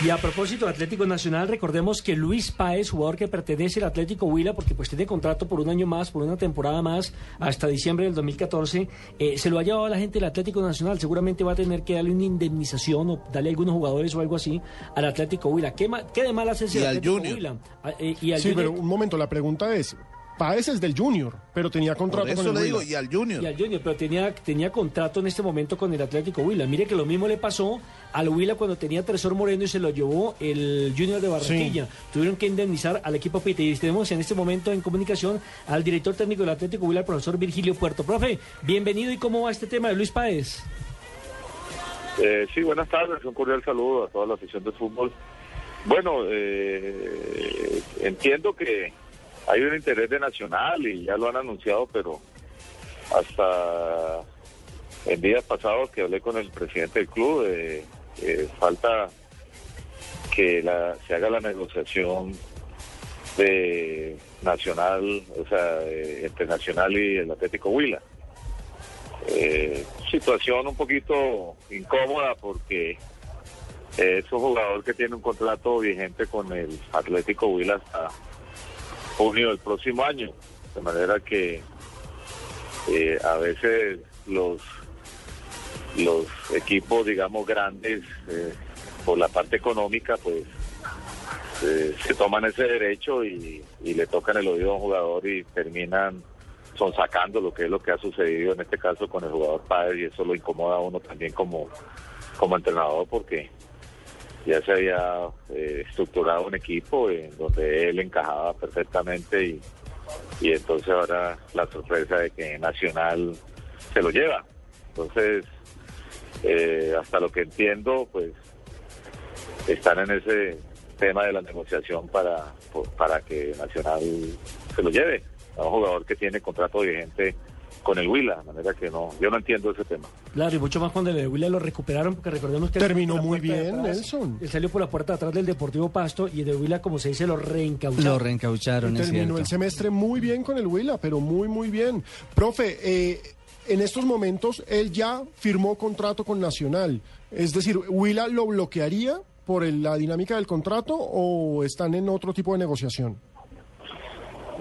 Y a propósito de Atlético Nacional, recordemos que Luis Páez, jugador que pertenece al Atlético Huila, porque pues tiene contrato por un año más, por una temporada más, hasta diciembre del 2014, eh, se lo ha llevado a la gente del Atlético Nacional. Seguramente va a tener que darle una indemnización o darle a algunos jugadores o algo así al Atlético Huila. ¿Qué, ma- qué de mal hace ese Y al Atlético Junior. Huila? Ah, eh, y al Sí, Junior. pero un momento, la pregunta es, Páez es del Junior, pero tenía contrato con el Huila. al Junior. Y al Junior, pero tenía, tenía contrato en este momento con el Atlético Huila. Mire que lo mismo le pasó al Huila cuando tenía Tresor Moreno y se lo llevó el Junior de Barranquilla. Tuvieron que indemnizar al equipo Pite. Y tenemos en este momento en comunicación al director técnico del Atlético Huila, el profesor Virgilio Puerto. Profe, bienvenido y cómo va este tema de Luis Páez. Eh, sí, buenas tardes, un cordial saludo a toda la afición de fútbol. Bueno, eh, entiendo que hay un interés de Nacional y ya lo han anunciado, pero hasta en días pasados que hablé con el presidente del club, eh, eh, falta que la- se haga la negociación de Nacional, o sea, entre Nacional y el Atlético Huila. Eh, situación un poquito incómoda porque es un jugador que tiene un contrato vigente con el Atlético Huila hasta junio del próximo año, de manera que eh, a veces los los equipos, digamos, grandes, eh, por la parte económica, pues eh, se toman ese derecho y, y le tocan el oído a un jugador y terminan son sacando lo que es lo que ha sucedido en este caso con el jugador padre y eso lo incomoda a uno también como, como entrenador porque ya se había eh, estructurado un equipo en donde él encajaba perfectamente y, y entonces ahora la sorpresa de que Nacional se lo lleva. Entonces, eh, hasta lo que entiendo, pues están en ese tema de la negociación para, para que Nacional se lo lleve a un jugador que tiene contrato vigente con el Huila, de manera que no, yo no entiendo ese tema. Claro, y mucho más cuando el de Huila lo recuperaron, porque recordemos que... Terminó muy bien, atrás, Nelson. Él salió por la puerta de atrás del Deportivo Pasto y el de Huila, como se dice, lo reencaucharon. Lo reencaucharon, Y es terminó cierto. el semestre muy bien con el Huila, pero muy, muy bien. Profe, eh, en estos momentos él ya firmó contrato con Nacional. Es decir, ¿Huila lo bloquearía por el- la dinámica del contrato o están en otro tipo de negociación?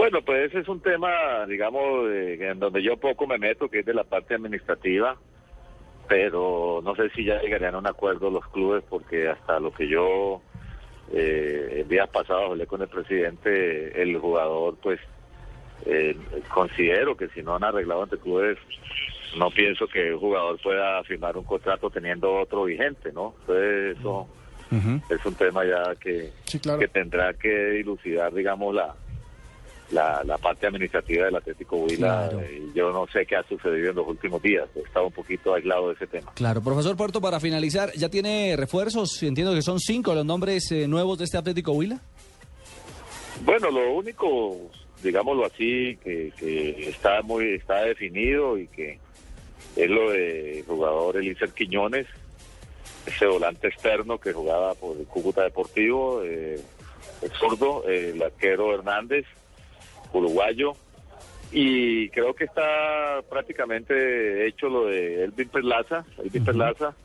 Bueno, pues ese es un tema, digamos, de- en donde yo poco me meto, que es de la parte administrativa, pero no sé si ya llegarían a un acuerdo los clubes, porque hasta lo que yo eh, días pasados hablé con el presidente, el jugador, pues, eh, considero que si no han arreglado entre clubes, no pienso que el jugador pueda firmar un contrato teniendo otro vigente, ¿no? Entonces eso es un tema ya que, que tendrá que dilucidar, digamos, la, la, la parte administrativa del Atlético Huila. Claro. Eh, yo no sé qué ha sucedido en los últimos días. He estado un poquito aislado de ese tema. Claro, profesor Puerto, para finalizar, ¿ya tiene refuerzos? Entiendo que son cinco los nombres eh, nuevos de este Atlético Huila. Bueno, lo único, digámoslo así, que, que está muy está definido y que es lo de jugador Elícer Quiñones, ese volante externo que jugaba por el Cúcuta Deportivo, eh, el zurdo, el arquero Hernández, uruguayo, y creo que está prácticamente hecho lo de Elvin Perlaza, Elvin Perlaza,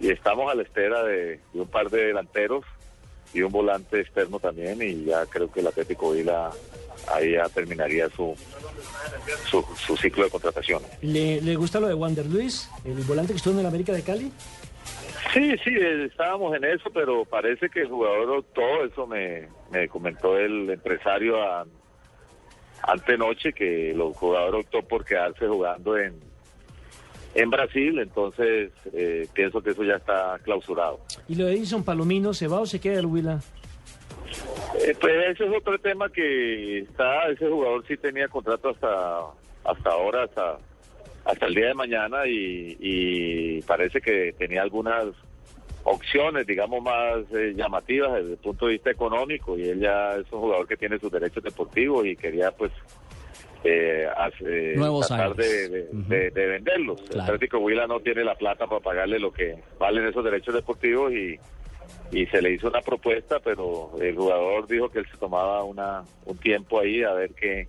y estamos a la espera de, de un par de delanteros y un volante externo también, y ya creo que el Atlético Vila ahí ya terminaría su, su, su ciclo de contratación. ¿Le, le gusta lo de Wander Luis, el volante que estuvo en el América de Cali? Sí, sí, estábamos en eso, pero parece que el jugador optó, eso me, me comentó el empresario a, antenoche, que el jugador optó por quedarse jugando en, en Brasil, entonces eh, pienso que eso ya está clausurado. ¿Y lo de Edison Palomino se va o se queda el Huila? Eh, pues ese es otro tema que está, ese jugador sí tenía contrato hasta hasta ahora, hasta hasta el día de mañana y, y parece que tenía algunas opciones, digamos, más eh, llamativas desde el punto de vista económico y él ya es un jugador que tiene sus derechos deportivos y quería pues eh, hace- Nuevos tratar de venderlos. El Atlético Huila no tiene la plata para pagarle lo que valen esos derechos deportivos y, y se le hizo una propuesta, pero el jugador dijo que él se tomaba una un tiempo ahí a ver qué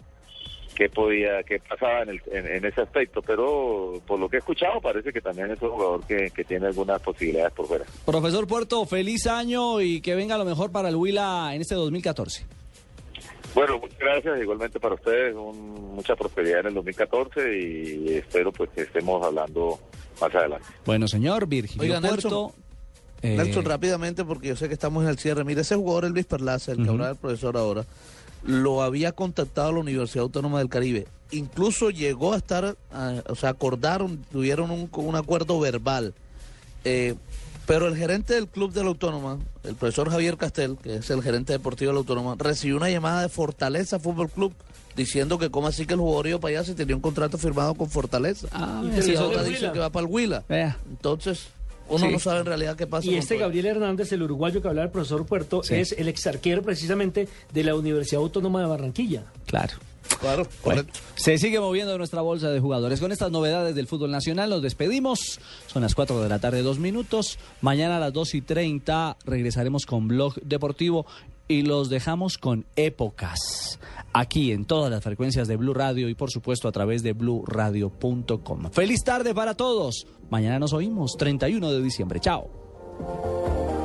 qué podía, qué pasaba en, el- en- en ese aspecto, pero por lo que he escuchado parece que también es un jugador que, que tiene algunas posibilidades por fuera. Profesor Puerto, feliz año y que venga lo mejor para el Huila en este 2014. Bueno, muchas gracias, igualmente para ustedes, un- mucha prosperidad en el 2014 y espero pues que estemos hablando más adelante. Bueno, señor Virgilio Oiga, Puerto. eh, Nelson, rápidamente, porque yo sé que estamos en el cierre. Mira, ese jugador Elvis Perlaza, el que hablaba el profesor ahora, lo había contactado la Universidad Autónoma del Caribe. Incluso llegó a estar, o sea, acordaron, tuvieron un, un acuerdo verbal. Eh, pero el gerente del club de la Autónoma, el profesor Javier Castel, que es el gerente deportivo de la Autónoma, recibió una llamada de Fortaleza Fútbol Club diciendo que cómo así que el jugador iba para allá si tenía un contrato firmado con Fortaleza. Ah, y dice que va para el Huila. Entonces, Uno Sí. no sabe en realidad qué pasa. Y este todo. Gabriel Hernández, el uruguayo que hablaba el profesor Puerto, Sí. es el ex arquero precisamente de la Universidad Autónoma de Barranquilla. Claro. Claro, Bueno, se sigue moviendo nuestra bolsa de jugadores. Con estas novedades del fútbol nacional nos despedimos. Son las 4 de la tarde, dos minutos. Mañana a las 2 y 30 regresaremos con Blog Deportivo y los dejamos con épocas. Aquí en todas las frecuencias de Blue Radio y por supuesto a través de bluradio.com. Feliz tarde para todos. Mañana nos oímos, 31 de diciembre. Chao.